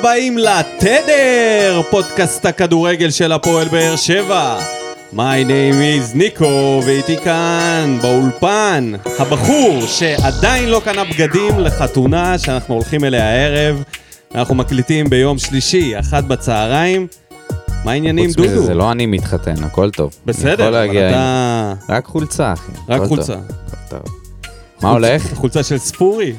הבאים לתדר, פודקאסט הכדורגל של הפועל באר שבע. My name is ניקו, ואיתי כאן באולפן הבחור שעדיין לא קנה בגדים לחתונה שאנחנו הולכים אליה הערב. אנחנו מקליטים ביום שלישי, אחת בצהריים. מה העניינים, חוץ מזה, דודו? זה לא אני מתחתן, הכל טוב. בסדר, אבל אתה... עם- רק חולצה, אחי. רק חולצה. טוב. מה הולך? חולצה של ספורי.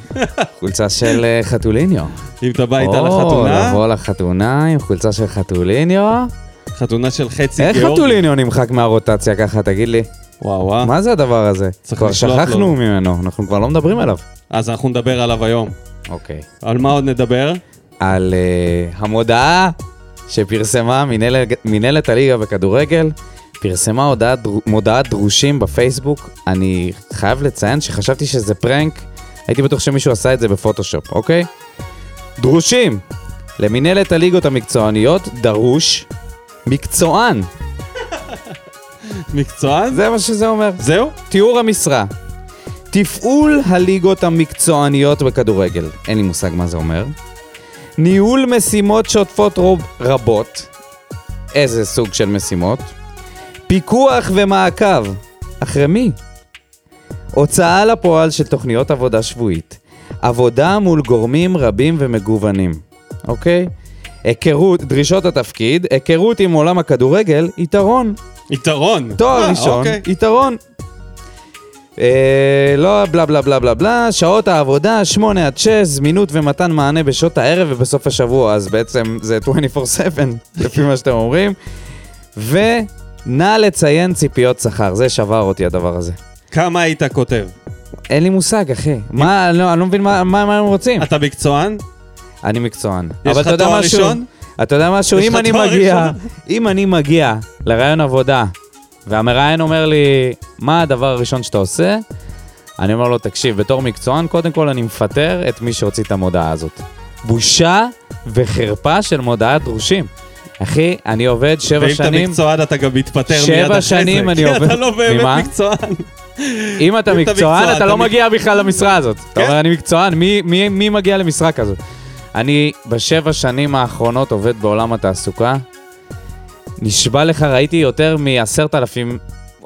חולצה של אה, חתוליניו. אם אתה בא איתה או, לחתונה, לבוא לחתונה עם חולצה של חתוליניו. חתונה של חצי איך גיאורגי. חתוליניו נמחק מהרוטציה ככה, תגיד לי? וואו וואו. מה זה הדבר הזה? כבר שכחנו לו. ממנו, אנחנו כבר לא מדברים עליו. אז אנחנו נדבר עליו היום. אוקיי. על מה עוד נדבר? על אה, המודעה שפרסמה מנהל- מנהלת הליגה בכדורגל, פרסמה הודעת, מודעת דרושים בפייסבוק. אני חייב לציין שחשבתי שזה פרנק, הייתי בטוח שמישהו עשה את זה בפוטושופ, אוקיי? דרושים! למנהלת הליגות המקצועניות דרוש מקצוען. מקצוען? זה מה שזה אומר. זהו? תיאור המשרה. תפעול הליגות המקצועניות בכדורגל. אין לי מושג מה זה אומר. ניהול משימות שוטפות רוב, רבות. איזה סוג של משימות? פיקוח ומעקב. אחרי מי? הוצאה לפועל של תוכניות עבודה שבועית. עבודה מול גורמים רבים ומגוונים. אוקיי? היכרות, דרישות התפקיד, היכרות עם עולם הכדורגל, יתרון. יתרון. תואר אה, ראשון, אוקיי. יתרון. אה, לא בלה בלה בלה בלה בלה, שעות העבודה, 8 עד 6, זמינות ומתן מענה בשעות הערב ובסוף השבוע, אז בעצם זה 24/7, לפי מה שאתם אומרים. ונא לציין ציפיות שכר, זה שבר אותי הדבר הזה. כמה היית כותב? אין לי מושג, אחי. מה, לא, אני לא מבין מה, מה, מה הם רוצים. אתה מקצוען? אני מקצוען. יש לך תואר? ראשון? אתה יודע משהו? אם אני מגיע? אם אני מגיע לרעיון עבודה, והמראיין אומר לי, מה הדבר הראשון שאתה עושה? אני אומר לו, תקשיב, בתור מקצוען, קודם כל אני מפטר את מי שהוציא את המודעה הזאת. בושה וחרפה של מודעת דרושים. אחי, אני עובד שבע ואם אתה שנים, מקצוען אתה גם מתפטר מיד שבע אחרי זה. שנים אני כי עובד- אתה לא באמת ממה? מקצוען. אם אתה אם אתה מקצוען, אתה לא אתה מגיע בכלל למשרה הזאת. אתה כן. אומר, אני מקצוען, מי- מי מי מגיע למשרה כזאת? אני בשבע שנים האחרונות עובד בעולם התעסוקה. נשבע לך, ראיתי יותר מעשרת אלפים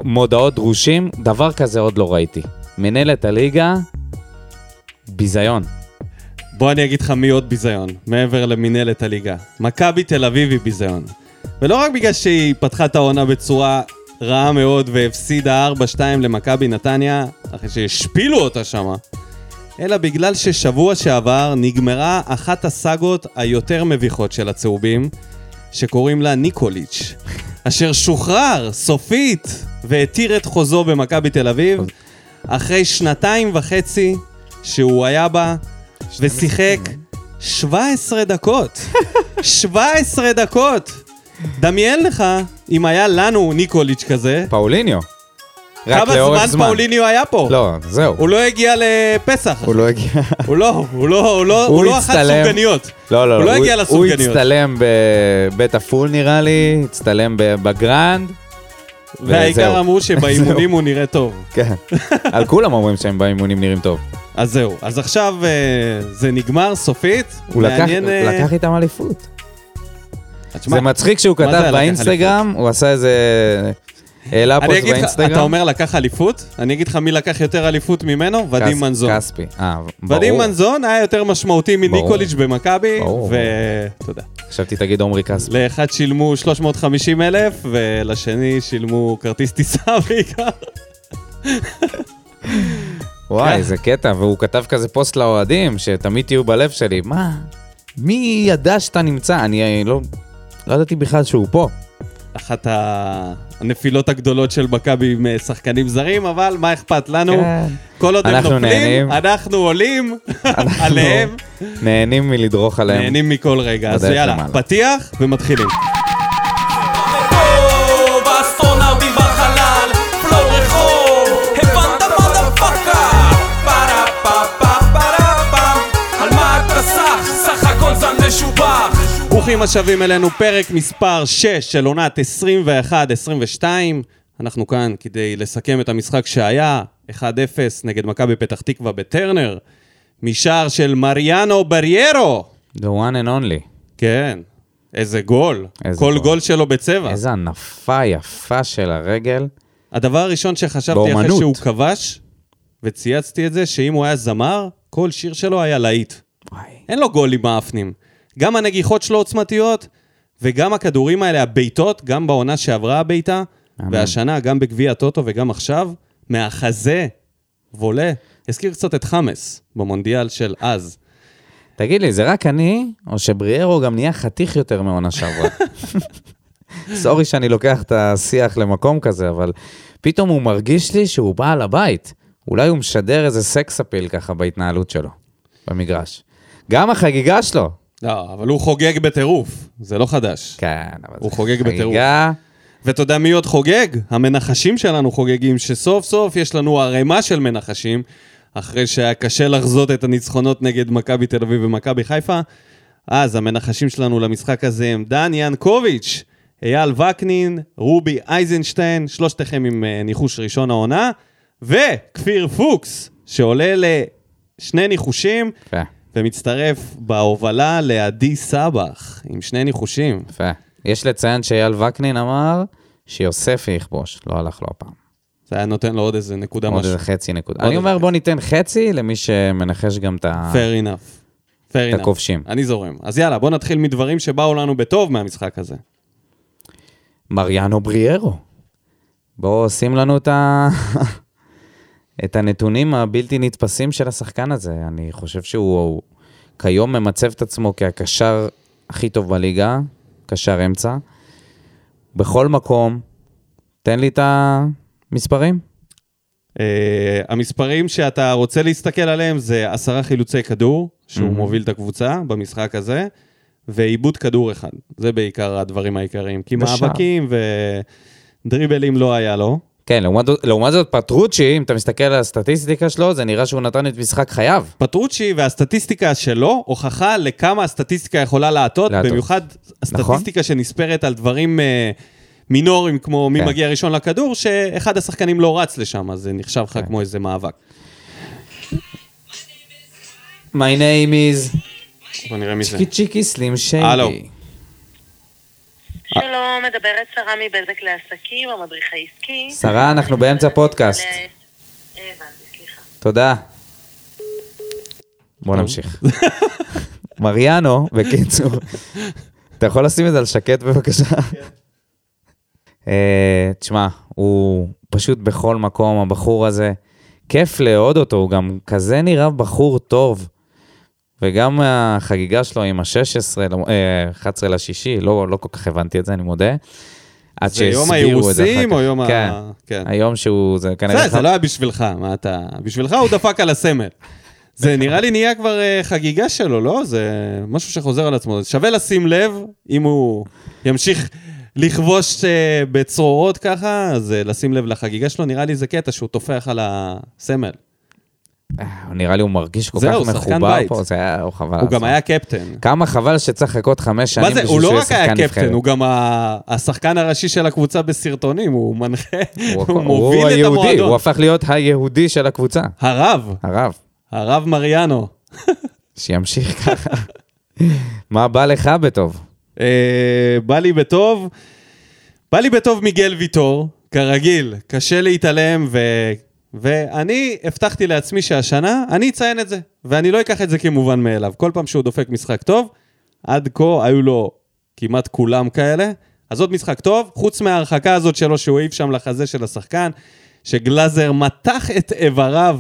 מודעות דרושים, דבר כזה עוד לא ראיתי. מנהלת הליגה, ביזיון. בוא אני אגיד לך מי עוד ביזיון, מעבר למינהלת הליגה. מכבי תל אביב היא ביזיון. ולא רק בגלל שהיא פתחה את העונה בצורה רעה מאוד והפסידה 4-2 למכבי נתניה, אחרי שהשפילו אותה שמה, אלא בגלל ששבוע שעבר נגמרה אחת הסאגות היותר מביכות של הצהובים, שקוראים לה ניקוליץ', אשר שוחרר סופית והתיר את חוזו במכבי תל אביב, אחרי שנתיים וחצי שהוא היה בה ושיחק 17 דקות. 17 דקות! דמיין לך אם היה לנו ניקוליץ' כזה, פאוליניו. רק כמה לאורך זמן זמן. פאוליניו היה פה? לא, זהו. הוא לא הגיע לפסח. הוא לא הגיע. הוא לא, הוא לא, הוא לא, הוא הוא לא אכל. סופגניות. לא, לא, הוא לא הוא- הגיע הוא לסופגניות. הצטלם בבית הפול נראה לי, הצטלם בגרנד. והעיקר. אמרו שבאימונים הוא נראה טוב. כן. על כולם אומרים שהם באימונים נראים טוב. אז זהו. אז עכשיו אה, זה נגמר סופית. הוא לקח- מעניין, הוא אה, לקח איתם אליפות. תשמע, זה מצחיק שהוא כתב לקח באינסטגרם, הוא עשה איזה... העלה פוסט באינסטגרם. אתה אומר לקח אליפות? אני אגיד לך מי לקח יותר אליפות ממנו? ודים מנזון. כספי. אה, ברור. ודים מנזון היה יותר משמעותי מניקוליץ' במכבי, יודע. חשבתי תגיד עומרי כספי. לאחד שילמו 350 אלף, ולשני שילמו כרטיס טיסה בעיקר. כן. וואי, איזה קטע, והוא כתב כזה פוסט לאוהדים, שתמיד תהיו בלב שלי. מה? מי ידע שאתה נמצא? אני אה, לא... לא ידעתי בכלל שהוא פה. אחת הנפילות הגדולות של מכבי עם אה, שחקנים זרים, אבל מה אכפת לנו? כן. כל עוד הם נופלים, נהנים. אנחנו עולים אנחנו עליהם, נהנים מלדרוך עליהם. נהנים מכל רגע. אז יאללה, למעלה. פתיח ומתחילים. ברוכים השבים אלינו, פרק מספר 6 של עונת 21-22. אנחנו כאן כדי לסכם את המשחק שהיה, 1-0 נגד מכבי פתח תקווה בטרנר, משער של מריאנו בריירו. The one and only. כן, איזה גול. איזה כל גול. גול שלו בצבע. איזה הנפה יפה של הרגל. הדבר הראשון שחשבתי אחרי באומנות. שהוא כבש, וצייצתי את זה, שאם הוא היה זמר, כל שיר שלו היה להיט. וואי. אין לו גולים מאפנים. גם הנגיחות שלו עוצמתיות, וגם הכדורים האלה, הבעיטות, גם בעונה שעברה הבעיטה. והשנה, גם בגביע הטוטו וגם עכשיו, מהחזה, וולה. הזכיר קצת את חמאס במונדיאל של אז. תגיד לי, זה רק אני, או שבריארו גם נהיה חתיך יותר מעונה שעברה? סורי שאני לוקח את השיח למקום כזה, אבל פתאום הוא מרגיש לי שהוא בעל הבית. אולי הוא משדר איזה סקס אפיל ככה בהתנהלות שלו, במגרש. גם החגיגה שלו. לא, אבל הוא חוגג בטירוף, זה לא חדש. כן, אבל הוא זה חוגג בטירוף. חגיגה. ואתה יודע מי עוד חוגג? המנחשים שלנו חוגגים, שסוף סוף יש לנו ערימה של מנחשים, אחרי שהיה קשה לחזות את הניצחונות נגד מכבי תל אביב ומכבי חיפה. אז המנחשים שלנו למשחק הזה הם דן ינקוביץ', אייל וקנין, רובי אייזנשטיין, שלושתכם עם אה, ניחוש ראשון העונה, וכפיר פוקס, שעולה לשני ניחושים, יפה, ומצטרף בהובלה לעדי סבח, עם שני ניחושים. יפה. יש לציין שאייל וקנין אמר שיוספי יכבוש, לא הלך לו הפעם. זה היה נותן לו עוד איזה נקודה עוד משהו. איזה חצי נקודה. עוד אני אומר, בוא ניתן חצי למי שמנחש גם את ה... fair enough. fair את enough. הכובשים. אני זורם. אז יאללה, בוא נתחיל מדברים שבאו לנו בטוב מהמשחק הזה. מריאנו בריארו. בואו שים לנו את, ה... את הנתונים הבלתי נתפסים של השחקן הזה. אני חושב שהוא הוא כיום ממצב את עצמו כהקשר הכי טוב בליגה, קשר אמצע. בכל מקום, תן לי את המספרים. Uh, המספרים שאתה רוצה להסתכל עליהם זה עשרה חילוצי כדור, שהוא Mhm. מוביל את הקבוצה במשחק הזה, ועיבוד כדור אחד. זה בעיקר הדברים העיקריים. כי ושער. מאבקים ודריבלים לא היה לו. כן, לעומת, לעומת זאת פטרוצ'י, אם אתה מסתכל על הסטטיסטיקה שלו, זה נראה שהוא נתן את משחק חייו. פטרוצ'י והסטטיסטיקה שלו הוכחה לכמה הסטטיסטיקה יכולה להטות, להטות. במיוחד הסטטיסטיקה שנספרת על דברים אה, מינוריים כמו מי כן. מגיע ראשון לכדור, שאחד השחקנים לא רץ לשם, אז זה נחשב לך כן. כמו איזה מאבק. My name is בוא נראה מי זה. צ'יקי צ'יקי סלים הלו. שלום, מדברת שרה מבזק לעסקים, המדריך העסקי. שרה, אנחנו באמצע פודקאסט. ל- הבנתי, סליחה. תודה. בוא נמשיך. מריאנו, בקיצור, אתה יכול לשים את זה על שקט בבקשה? אה, תשמע, הוא פשוט בכל מקום, הבחור הזה. כיף לאהוד אותו, הוא גם כזה נראה בחור טוב. וגם החגיגה שלו עם ה-16, 11 לשישי, לא, לא כל כך הבנתי את זה, אני מודה. עד יום שהסבירו את זה אחר האירוסים. או יום כן, ה... כן. היום שהוא, זה כנראה... זה, זה לא היה בשבילך, מה אתה... בשבילך הוא דפק על הסמל. זה נראה לי נהיה כבר אה, חגיגה שלו, לא? זה משהו שחוזר על עצמו. שווה לשים לב, אם הוא ימשיך לכבוש אה, בצרורות ככה, אז אה, לשים לב לחגיגה שלו. נראה לי זה קטע שהוא טופח על הסמל. אה, נראה לי הוא מרגיש כל כך שחקן מחובר. פה, זה היה הוא חבל. הוא גם. היה קפטן. כמה חבל שצריך לחכות חמש שנים בשביל הוא שהוא לא יהיה רק היה שחקן קפטן, נבחרת. הוא גם השחקן הראשי של הקבוצה בסרטונים, הוא מנחה, הוא- הוא הוא מוביל את היהודי, הוא המועדון. הפך להיות היהודי של הקבוצה, הרב, הרב, הרב מריאנו. שימשיך ככה. מה בא לך בטוב? אה, בא לי בטוב, בא לי בטוב מיגל ויטור, כרגיל, קשה להתעלם, ו... ואני הבטחתי לעצמי שהשנה אני אציין את זה, ואני לא אקח את זה כמובן מאליו. כל פעם שהוא דופק משחק טוב, עד כה היו לו כמעט כולם כאלה, אז עוד משחק טוב, חוץ מההרחקה הזאת שלו שהוא העיף שם לחזה של השחקן, שגלאזר מתח את איבריו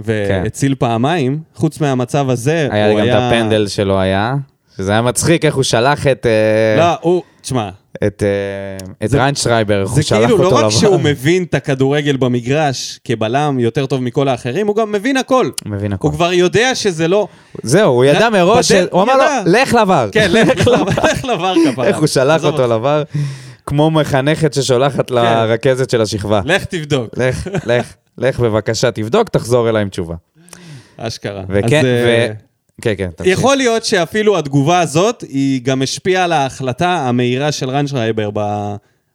והציל פעמיים, חוץ מהמצב הזה, היה הוא גם את הפנדל שלו היה, שזה היה מצחיק איך הוא שלח את... אה, לא, הוא, תשמע, את, אה, את זה- זה הוא שלח כאילו אותו לא רק לבן. שהוא מבין את הכדורגל במגרש כבלם יותר טוב מכל האחרים, הוא גם מבין הכל. מבין הכל. הוא כבר יודע שזה לא... זהו, הוא ידע מראש, הוא אמר לו. לך לבר. כן, לך לבר- כפרה. איך הוא שלח אותו. לבר, כמו מחנכת ששולחת לרכזת של השכבה. לך תבדוק, לך, לך, לך בבקשה, תבדוק, תחזור אליי עם תשובה. אשכרה. וכן, אז, ו... אה, כן, כן, תמשיך. יכול להיות שאפילו התגובה הזאת, היא גם השפיעה על ההחלטה המהירה של רנשרייבר ב-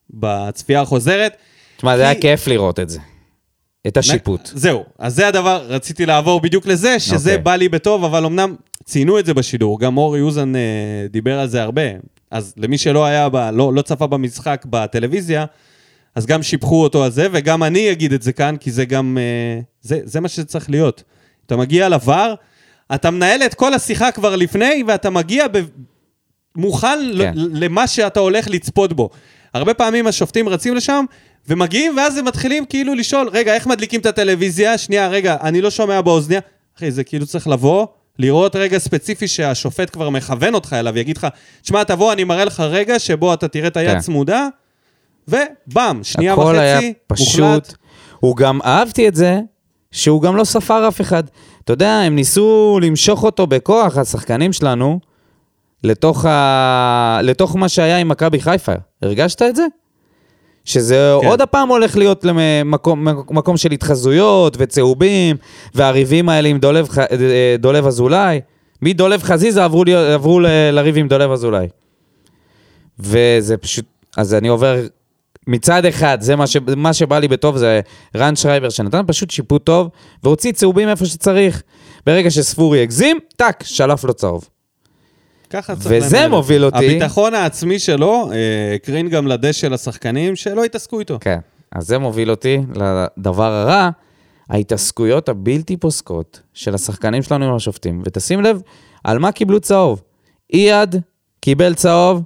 בצפייה החוזרת. תשמע, זה היה כי- כיף לראות את זה. את השיפוט. זהו, אז זה הדבר, רציתי לעבור בדיוק לזה, שזה אוקיי. בא לי בטוב, אבל אמנם ציינו את זה בשידור, גם אורי אוזן אה, דיבר על זה הרבה. אז למי שלא היה, ב, לא, לא צפה במשחק בטלוויזיה, אז גם שיבחו אותו על זה, וגם אני אגיד את זה כאן, כי זה גם, אה, זה, זה מה שצריך להיות. אתה מגיע לVAR, אתה מנהל את כל השיחה כבר לפני, ואתה מגיע ב... מוכן כן. למה שאתה הולך לצפות בו. הרבה פעמים השופטים רצים לשם, ומגיעים, ואז הם מתחילים כאילו לשאול, רגע, איך מדליקים את הטלוויזיה? שנייה, רגע, אני לא שומע באוזניה. אחי, זה כאילו צריך לבוא, לראות רגע ספציפי שהשופט כבר מכוון אותך אליו, יגיד לך, תשמע, תבוא, אני מראה לך רגע שבו אתה תראה את היד כן. צמודה, ובאם, שנייה הכל היה וחצי, פשוט. מוחלט. הוא גם, אהבתי את זה, שהוא גם לא ספר אף אחד. אתה יודע, הם ניסו למשוך אותו בכוח, השחקנים שלנו, לתוך, ה... לתוך מה שהיה עם מכבי חיפה. הרגשת את זה? שזה כן. עוד הפעם הולך להיות למקום מקום של התחזויות וצהובים, והריבים האלה עם דולב, אה, דולב אזולאי. מדולב חזיזה עברו, לי- עברו ל- לריב עם דולב אזולאי. וזה פשוט, אז אני עובר, מצד אחד, זה מה, ש, מה שבא לי בטוב זה רן שרייבר, שנתן פשוט שיפוט טוב, והוציא צהובים איפה שצריך. ברגע שספורי הגזים, טאק, שלף לו צהוב. ככה צריך וזה לנהל את מוביל אותי- הביטחון העצמי שלו אה, הקרין גם לדשא לשחקנים שלא התעסקו איתו. כן. אז זה מוביל אותי לדבר הרע, ההתעסקויות הבלתי פוסקות של השחקנים שלנו עם השופטים. ותשים לב, על מה קיבלו צהוב? אייד קיבל צהוב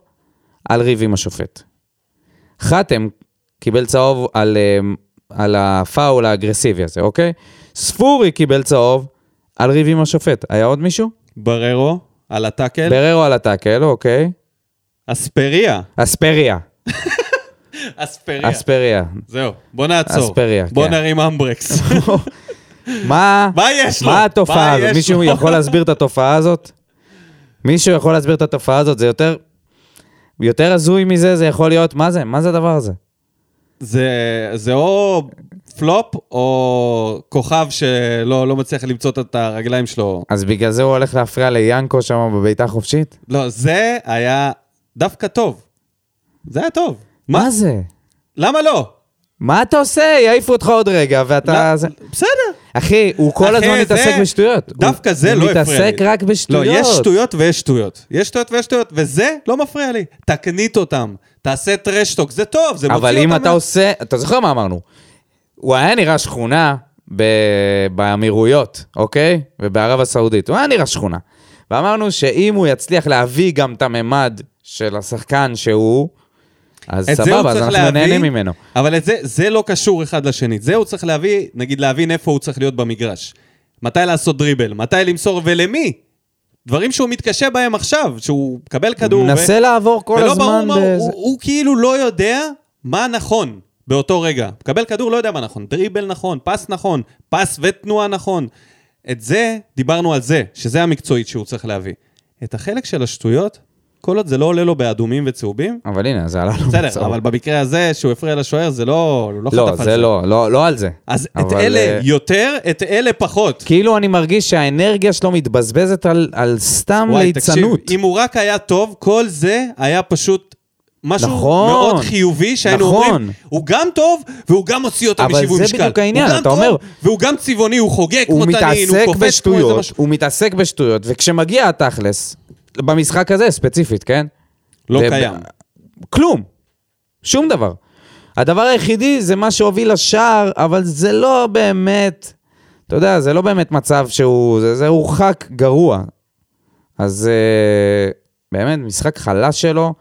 על ריב עם השופט. חתם קיבל צהוב על, אמ, על הפאול האגרסיבי הזה, אוקיי? ספורי קיבל צהוב על ריב עם השופט. היה עוד מישהו? בררו, על הטאקל, בררו על הטאקל, אוקיי. אספריה. אספריה. אספריה. אספריה. זהו, בוא נעצור. אספריה, בוא כן. נרים אמברקס. מה, מה יש לו? מה התופעה מה הזאת? יש מישהו לו? יכול להסביר את התופעה הזאת? מישהו יכול להסביר את התופעה הזאת? זה יותר... יותר הזוי מזה זה יכול להיות, מה זה? מה זה הדבר הזה? זה, זה או פלופ או כוכב שלא לא מצליח למצוא את הרגליים שלו. אז בגלל זה הוא הולך להפריע ליאנקו שם בביתה חופשית? לא, זה היה דווקא טוב. זה היה טוב. מה זה? למה לא? מה אתה עושה? יעיפו אותך עוד רגע, ואתה... לא, זה- בסדר. אחי, הוא כל הזמן מתעסק בשטויות. דווקא הוא- זה לא הוא הפריע לי. מתעסק רק בשטויות. לא, יש שטויות ויש שטויות. יש שטויות ויש שטויות, וזה לא מפריע לי. תקנית אותם, תעשה טרשטוק, זה טוב, זה מוציא אותם... אבל אם אתה עושה... אתה זוכר מה אמרנו? הוא היה נראה שכונה. באמירויות, אוקיי? ובערב הסעודית. הוא היה נראה שכונה. ואמרנו שאם הוא יצליח להביא גם את הממד של השחקן שהוא, אז סבבה, אז אנחנו להביא, נהנה ממנו. אבל את זה, זה לא קשור אחד לשני. זה הוא צריך להביא, נגיד להבין איפה הוא צריך להיות במגרש. מתי לעשות דריבל, מתי למסור ולמי. דברים שהוא מתקשה בהם עכשיו, שהוא מקבל כדור. הוא מנסה לעבור כל ולא הזמן ברור מה, באיזה- הוא, הוא כאילו לא יודע מה נכון באותו רגע. מקבל כדור, לא יודע מה נכון. דריבל נכון, פס נכון, פס ותנועה נכון. את זה, דיברנו על זה, שזה המקצועית שהוא צריך להביא. את החלק של השטויות, כל עוד זה לא עולה לו באדומים וצהובים, אבל הנה, זה עלה לו בסדר, בצהוב. אבל במקרה הזה, שהוא הפריע לשוער, זה לא, לא לא, חטף על זה לא, לא, לא על זה. אז את אבל, אלה אה, יותר, את אלה פחות. כאילו אני מרגיש שהאנרגיה שלו מתבזבזת על, על סתם וואי, תקשיב, ליצנות. אם הוא רק היה טוב, כל זה היה פשוט משהו נכון, מאוד חיובי, שהיינו נכון. אומרים, הוא גם טוב, והוא גם מוציא אותה אבל משיווי זה משקל. בדיוק העניין, הוא גם אתה טוב, אומר- והוא גם צבעוני, הוא חוגג כמו תנין, הוא קופץ כמו איזה משהו. הוא מתעסק בשטויות, וכשמגיע התכלס, במשחק הזה ספציפית, כן? לא וב- קיים. כלום. שום דבר. הדבר היחידי זה מה שהוביל לשער, אבל זה לא באמת, אתה יודע, זה לא באמת מצב שהוא, זה, זה הורחק גרוע. אז אה, באמת, משחק חלש שלו.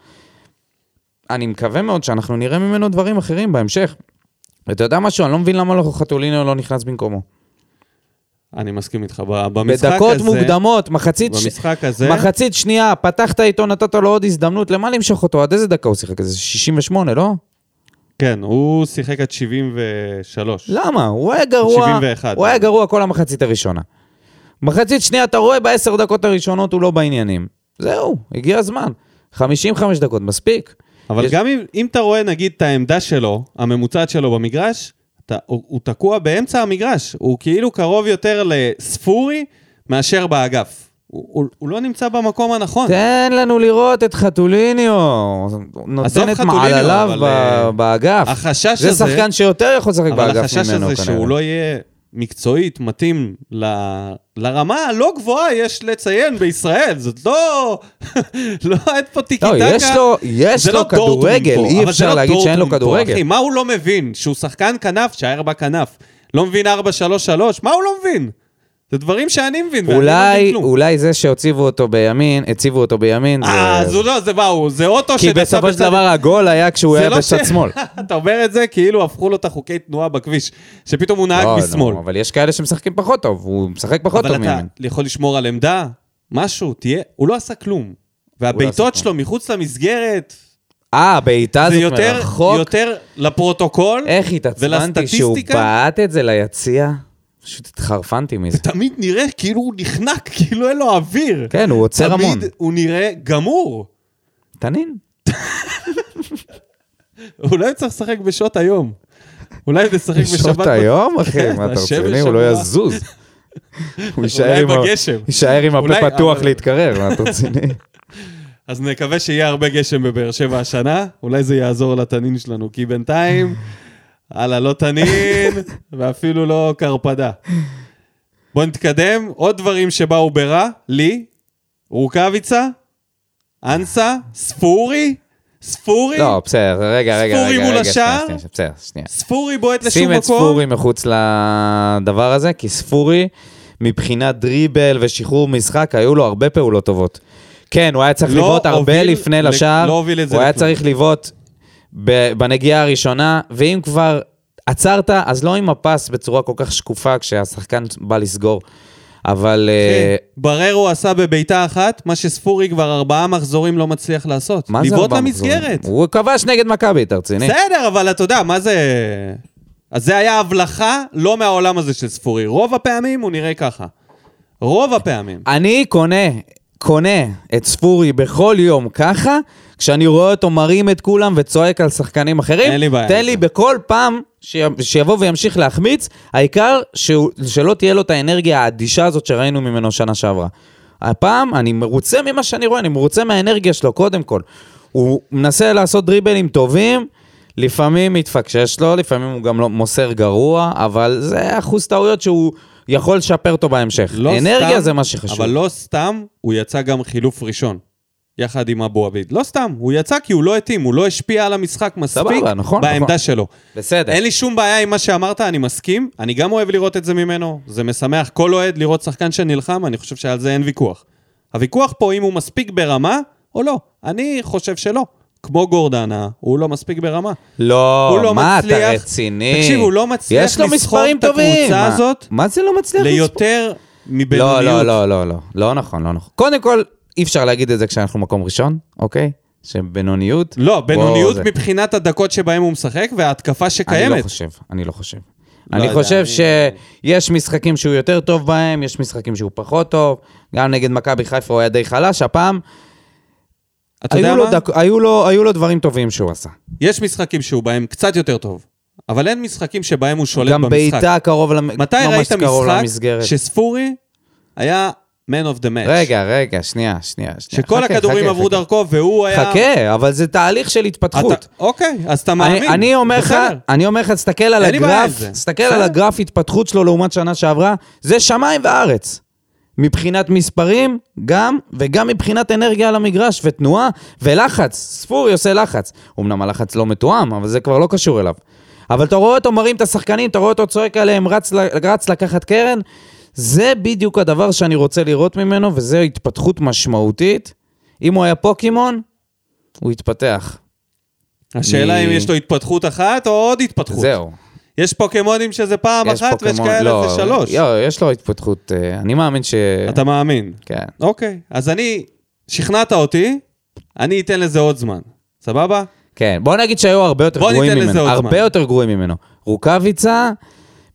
אני מקווה מאוד שאנחנו נראה ממנו דברים אחרים בהמשך. ואתה יודע משהו, אני לא מבין למה לא חתוליניו לא נכנס במקומו. אני מסכים איתך. במשחק הזה... בדקות מוקדמות, מחצית, ש... במשחק הזה... מחצית שנייה, פתחת איתו, נתת לו עוד הזדמנות, למה למשוך אותו? עד איזה דקה הוא שיחק? איזה 68, לא? כן, הוא שיחק עד 73. למה? הוא היה גרוע, 71. הוא היה גרוע כל המחצית הראשונה. מחצית שנייה, אתה רואה בעשר דקות הראשונות הוא לא בעניינים. זהו, הגיע הזמן. 55 דקות, מספיק. אבל יש- גם אם, אם אתה רואה, נגיד, את העמדה שלו, הממוצעת שלו במגרש, אתה, הוא, הוא תקוע באמצע המגרש. הוא כאילו קרוב יותר לספורי מאשר באגף. הוא, הוא, הוא לא נמצא במקום הנכון. תן לנו לראות את חתוליניו. נותן את מעלליו אבל, ב- אה, באגף. החשש זה הזה... שחקן שיותר יכול לשחק אבל באגף החשש ממנו הזה כנראה. שהוא לא יהיה מקצועית מתאים ל... לרמה הלא גבוהה, יש לציין, בישראל. זאת לא... לא, אין פה טיקי לא, טקה. יש לו- יש לו לא כדורגל, פה, אי אפשר לא להגיד שאין לו כדורגל. אחי, מה הוא לא מבין? שהוא שחקן כנף, שייר בכנף. לא מבין 4-3-3? מה הוא לא מבין? זה דברים שאני מבין, ואני לא אולי, מבין כלום. אולי זה שהציבו אותו בימין, הציבו אותו בימין, זה... אה, אז הוא לא, זה מה הוא? זה אוטו כי שנסע בסופו של בצד- דבר הגול היה כשהוא זה היה לא בצד ש- שמאל. אתה אומר את זה כאילו הפכו לו את החוקי תנועה בכביש, שפתאום הוא נהג לא, משמאל. נו, אבל יש כאלה שמשחקים פחות טוב, הוא משחק פחות טוב אבל אתה מימין. יכול לשמור על עמדה, משהו, תהיה, הוא לא עשה כלום. והבעיטות. שלו מחוץ למסגרת, אה, הבעיטה זה הזאת יותר, מרחוק. יותר לפרוטוקול, איך התעצבנתי שהוא ולסטטיסטיקה? בעט את זה ליציע? פשוט התחרפנתי מזה. תמיד נראה כאילו הוא נחנק, כאילו אין לו אוויר. כן, הוא עוצר המון. תמיד הוא נראה גמור. תנין. אולי צריך לשחק בשעות היום. אולי נשחק בשבת. בשעות היום, אחי? כן, מה אתה רציני? הוא לא. יזוז. הוא יישאר עם עם אולי, הפה פתוח אבל- להתקרר, מה אתה רציני? אז נקווה שיהיה הרבה גשם בבאר שבע השנה, אולי זה יעזור לתנין שלנו, כי בינתיים, הלאה, לא תנין, ואפילו לא קרפדה. בוא נתקדם, עוד דברים שבאו ברע, לי, רוקאביצה, אנסה, ספורי, ספורי, לא, בסדר, רגע, רגע, ספורי רגע, מול רגע, השער? בסדר, שנייה. ספורי בועט לשום שים מקום. את ספורי מחוץ לדבר הזה, כי ספורי, מבחינת דריבל ושחרור משחק, היו לו הרבה פעולות טובות. כן, הוא היה צריך לא לבעוט הרבה לפני לשער, לא הוביל את זה הוא היה. צריך לבעוט בנגיעה הראשונה, ואם כבר עצרת, אז לא עם הפס בצורה כל כך שקופה כשהשחקן בא לסגור. אבל... אה, כן. בררו עשה בבעיטה אחת, מה שספורי כבר ארבעה מחזורים לא מצליח לעשות. מה זה ארבעה למסגרת. מחזורים? הוא כבש נגד מכבי, אתה רציני? בסדר, אבל אתה יודע, מה זה... אז זה היה הבלחה לא מהעולם הזה של ספורי. רוב הפעמים הוא נראה ככה. רוב הפעמים. אני קונה, קונה את ספורי בכל יום ככה, כשאני רואה אותו מרים את כולם וצועק על שחקנים אחרים. אין לי בעיה תן לי. בכל פעם ש- שיבוא וימשיך להחמיץ, העיקר שהוא, שלא תהיה לו את האנרגיה האדישה הזאת שראינו ממנו שנה שעברה. הפעם אני מרוצה ממה שאני רואה, אני מרוצה מהאנרגיה שלו, קודם כל. הוא מנסה לעשות דריבלים טובים, לפעמים מתפקשש לו, לפעמים הוא גם לא מוסר גרוע, אבל זה אחוז טעויות שהוא יכול לשפר אותו בהמשך. לא אנרגיה סתם, זה מה שחשוב. אבל לא סתם הוא יצא גם חילוף ראשון. יחד עם אבו עביד. לא סתם, הוא יצא כי הוא לא התאים, הוא לא השפיע על המשחק מספיק סבבה, נכון, בעמדה נכון. שלו. בסדר. אין לי שום בעיה עם מה שאמרת, אני מסכים. אני גם אוהב לראות את זה ממנו. זה משמח כל אוהד לראות שחקן שנלחם, אני חושב שעל זה אין ויכוח. הוויכוח פה אם הוא מספיק ברמה או לא. אני חושב שלא. כמו גורדנה, הוא לא מספיק ברמה. לא, לא מה, מצליח- אתה רציני? תקשיב, הוא לא מצליח יש לו מספרים את טובים. הקבוצה מה- הזאת מה זה לא מצליח? ליותר לא, מבינוניות. לא, לא, לא, לא. לא נכון, לא נכון. קודם כל, אי אפשר להגיד את זה כשאנחנו מקום ראשון, אוקיי? שבינוניות... לא, בינוניות זה- מבחינת הדקות שבהם הוא משחק וההתקפה אני שקיימת. לא חושב, אני לא חושב. לא אני יודע, חושב אני- שיש משחקים שהוא יותר טוב בהם, יש משחקים שהוא פחות טוב. גם נגד מכבי חיפה הוא היה די חלש, הפעם אתה יודע לו מה? דק- היו לו- היו לו דברים טובים שהוא עשה. יש משחקים שהוא בהם קצת יותר טוב, אבל אין משחקים שבהם הוא שולט גם במשחק. בעיטה קרוב למ- מתי ראית משחק למסגרת. שספורי היה man of the match? רגע, רגע, שנייה, שנייה. שנייה. שכל חכה, הכדורים חכה, עברו חכה. דרכו והוא היה... חכה, אבל זה תהליך של התפתחות. אתה- אוקיי, אז אתה מאמין. אני, אני אומר לך. אני אומר לך, תסתכל על הגרף. תסתכל על. הגרף התפתחות שלו לעומת שנה שעברה, זה שמיים וארץ. מבחינת מספרים, גם, וגם מבחינת אנרגיה על המגרש, ותנועה, ולחץ. ספורי עושה לחץ. אמנם הלחץ לא מתואם, אבל זה כבר לא קשור אליו. אבל אתה רואה אותו מרים את השחקנים, אתה רואה אותו צועק עליהם, רץ, רץ לקחת קרן, זה בדיוק הדבר שאני רוצה לראות ממנו, וזו התפתחות משמעותית. אם הוא היה פוקימון, הוא התפתח. השאלה אני- אם יש לו התפתחות אחת או עוד התפתחות. זהו. יש פוקימונים שזה פעם יש אחת ויש פוקימון- כאלה לא, זה שלוש. לא, יש לו התפתחות, אה, אני מאמין ש... אתה מאמין. כן. אוקיי, אז אני... שכנעת אותי, אני אתן לזה עוד זמן. סבבה? כן, בוא נגיד שהיו הרבה יותר בוא גרועים ניתן לזה ממנו. עוד הרבה זמן. יותר גרועים ממנו. רוקאביצה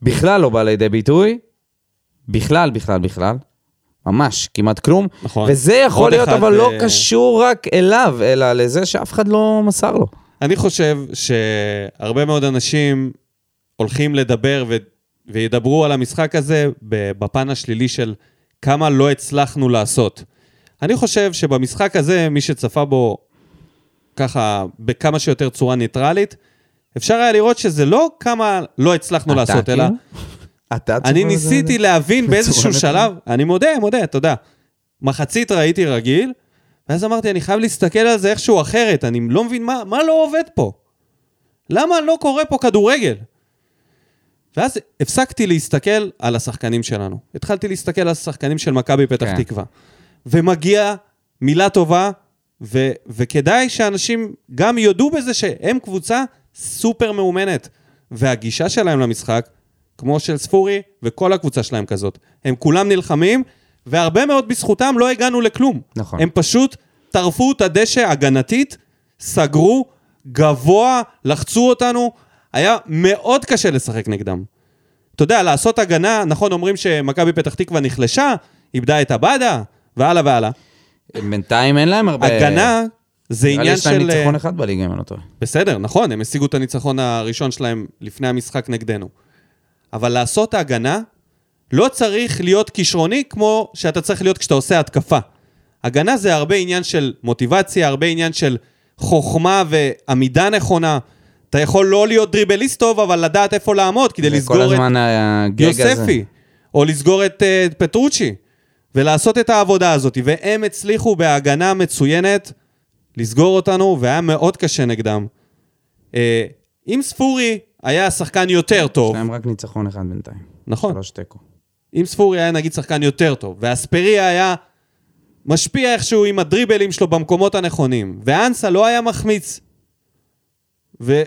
בכלל לא בא לידי ביטוי. בכלל, בכלל, בכלל. ממש, כמעט כלום. נכון. וזה יכול להיות אבל לא אה, קשור רק אליו, אלא לזה שאף אחד לא מסר לו. אני חושב שהרבה מאוד אנשים הולכים לדבר ו... וידברו על המשחק הזה בפן השלילי של כמה לא הצלחנו לעשות. אני חושב שבמשחק הזה, מי שצפה בו ככה בכמה שיותר צורה ניטרלית, אפשר היה לראות שזה לא כמה לא הצלחנו אתה לעשות? אלא אתה אני? ניסיתי להבין באיזשהו שלב, אני מודה, מודה, יודע. מחצית ראיתי רגיל, ואז אמרתי, אני חייב להסתכל על זה איכשהו אחרת, אני לא מבין מה, מה לא עובד פה. למה לא קורה פה כדורגל? ואז הפסקתי להסתכל על השחקנים שלנו. התחלתי להסתכל על השחקנים של מכבי פתח כן. תקווה. ומגיע מילה טובה, ו- וכדאי שאנשים גם יודו בזה שהם קבוצה סופר מאומנת. והגישה שלהם למשחק, כמו של ספורי, וכל הקבוצה שלהם כזאת. הם כולם נלחמים, והרבה מאוד בזכותם לא הגענו לכלום. נכון. הם פשוט טרפו את הדשא הגנתית, סגרו, גבוה, לחצו אותנו. היה מאוד קשה לשחק נגדם. אתה יודע, לעשות הגנה, נכון, אומרים שמכבי פתח תקווה נחלשה, איבדה את עבדה, והלאה והלאה. בינתיים אין להם הרבה... הגנה זה נראה לי עניין יש להם של... ניצחון אחד בליגה, אם אני לא טועה. בסדר, נכון, הם השיגו את הניצחון הראשון שלהם לפני המשחק נגדנו. אבל לעשות הגנה, לא צריך להיות כישרוני כמו שאתה צריך להיות כשאתה עושה התקפה. הגנה זה הרבה עניין של מוטיבציה, הרבה עניין של חוכמה ועמידה נכונה. אתה יכול לא להיות דריבליסט טוב, אבל לדעת איפה לעמוד כדי לסגור את הגג הזה. יוספי, או לסגור את uh, פטרוצ'י, ולעשות את העבודה הזאת. והם הצליחו בהגנה מצוינת לסגור אותנו, והיה מאוד קשה נגדם. Uh, אם ספורי היה שחקן יותר טוב, יש להם רק ניצחון אחד בינתיים. נכון, שלוש תיקו. אם ספורי היה נגיד שחקן יותר טוב, ואספריה היה משפיע איכשהו עם הדריבלים שלו במקומות הנכונים, ואנסה לא היה מחמיץ, ו...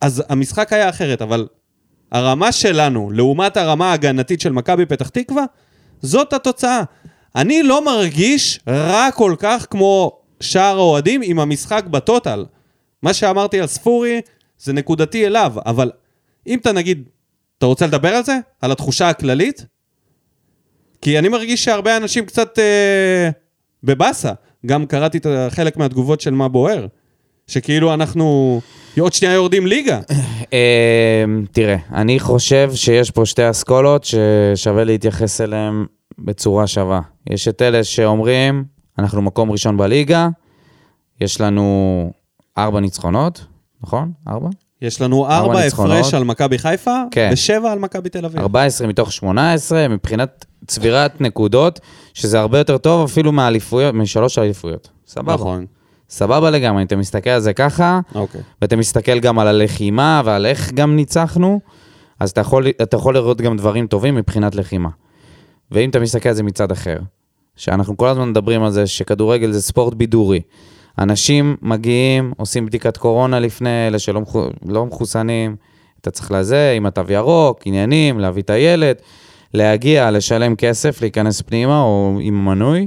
אז המשחק היה אחרת, אבל הרמה שלנו, לעומת הרמה ההגנתית של מכבי פתח תקווה, זאת התוצאה. אני לא מרגיש רע כל כך כמו שאר האוהדים עם המשחק בטוטל. מה שאמרתי על ספורי זה נקודתי אליו, אבל אם אתה נגיד, אתה רוצה לדבר על זה? על התחושה הכללית? כי אני מרגיש שהרבה אנשים קצת אה, בבאסה. גם קראתי את חלק מהתגובות של מה בוער. שכאילו אנחנו עוד שנייה יורדים ליגה. אמ, תראה, אני חושב שיש פה שתי אסכולות ששווה להתייחס אליהן בצורה שווה. יש את אלה שאומרים, אנחנו מקום ראשון בליגה, יש לנו ארבע ניצחונות, נכון? ארבע? יש לנו ארבע. הפרש על מכבי חיפה, כן. ושבע על מכבי תל אביב. 14 מתוך 18, מבחינת צבירת נקודות, שזה הרבה יותר טוב אפילו מהאליפויות, משלוש האליפויות. סבבה. נכון, סבבה לגמרי, אם אתה מסתכל על זה ככה, אוקיי. ואתה מסתכל גם על הלחימה ועל איך גם ניצחנו, אז אתה יכול, אתה יכול לראות גם דברים טובים מבחינת לחימה. ואם אתה מסתכל על זה מצד אחר, שאנחנו כל הזמן מדברים על זה שכדורגל זה ספורט בידורי. אנשים מגיעים, עושים בדיקת קורונה לפני, אלה שלא מחו, לא מחוסנים, אתה צריך לזה, עם התו ירוק, עניינים, להביא את הילד, להגיע, לשלם כסף, להיכנס פנימה או עם מנוי,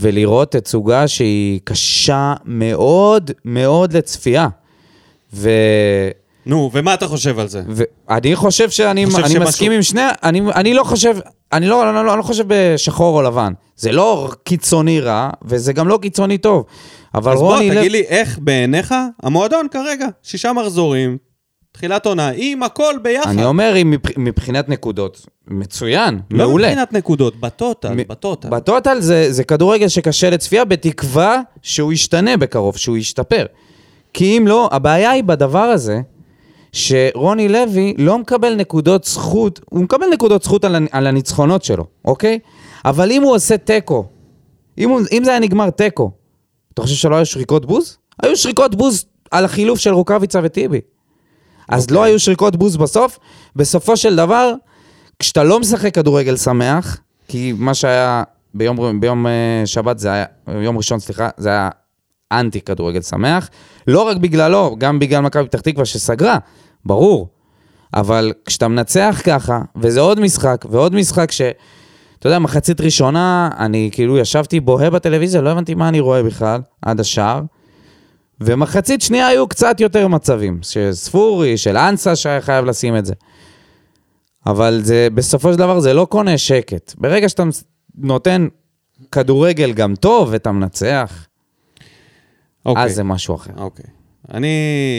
ולראות תצוגה שהיא קשה מאוד מאוד לצפייה. ו... נו, ומה אתה חושב על זה? ואני חושב שאני חושב אני שמשהו- מסכים עם שני, אני, אני לא חושב, אני לא, לא, לא, אני לא חושב בשחור או לבן. זה לא קיצוני רע, וזה גם לא קיצוני טוב. אבל אז בוא, רוני לב... תגיד לי, איך בעיניך המועדון כרגע, שישה מחזורים, תחילת עונה, עם הכל ביחד. אני אומר, אם מבח- מבחינת נקודות, מצוין, לא מעולה. מבחינת נקודות, בטוטל, מ- בטוטל. בטוטל זה, זה כדורגל שקשה לצפייה, בתקווה שהוא ישתנה בקרוב, שהוא ישתפר. כי אם לא, הבעיה היא בדבר הזה, שרוני לוי לא מקבל נקודות זכות, הוא מקבל נקודות זכות על, על הניצחונות שלו, אוקיי? אבל אם הוא עושה תיקו, אם, הוא- אם זה היה נגמר תיקו, אתה חושב שלא היו שריקות בוז? היו שריקות בוז על החילוף של רוקאביצה וטיבי. אז אוקיי. לא היו שריקות בוז בסוף. בסופו של דבר, כשאתה לא משחק כדורגל שמח, כי מה שהיה ביום, ביום אה, שבת, זה היה, יום ראשון, סליחה, זה היה אנטי כדורגל שמח. לא רק בגללו, גם בגלל מכבי פתח תקווה שסגרה, ברור. אבל כשאתה מנצח ככה, וזה עוד משחק, ועוד משחק ש... אתה יודע, מחצית ראשונה, אני כאילו ישבתי בוהה בטלוויזיה, לא הבנתי מה אני רואה בכלל, עד השער. ומחצית שנייה היו קצת יותר מצבים, של ספורי, של אנסה שהיה חייב לשים את זה. אבל זה, בסופו של דבר זה לא קונה שקט. ברגע שאתה נותן כדורגל גם טוב ואתה מנצח, אוקיי. אז זה משהו אחר. אוקיי. אני,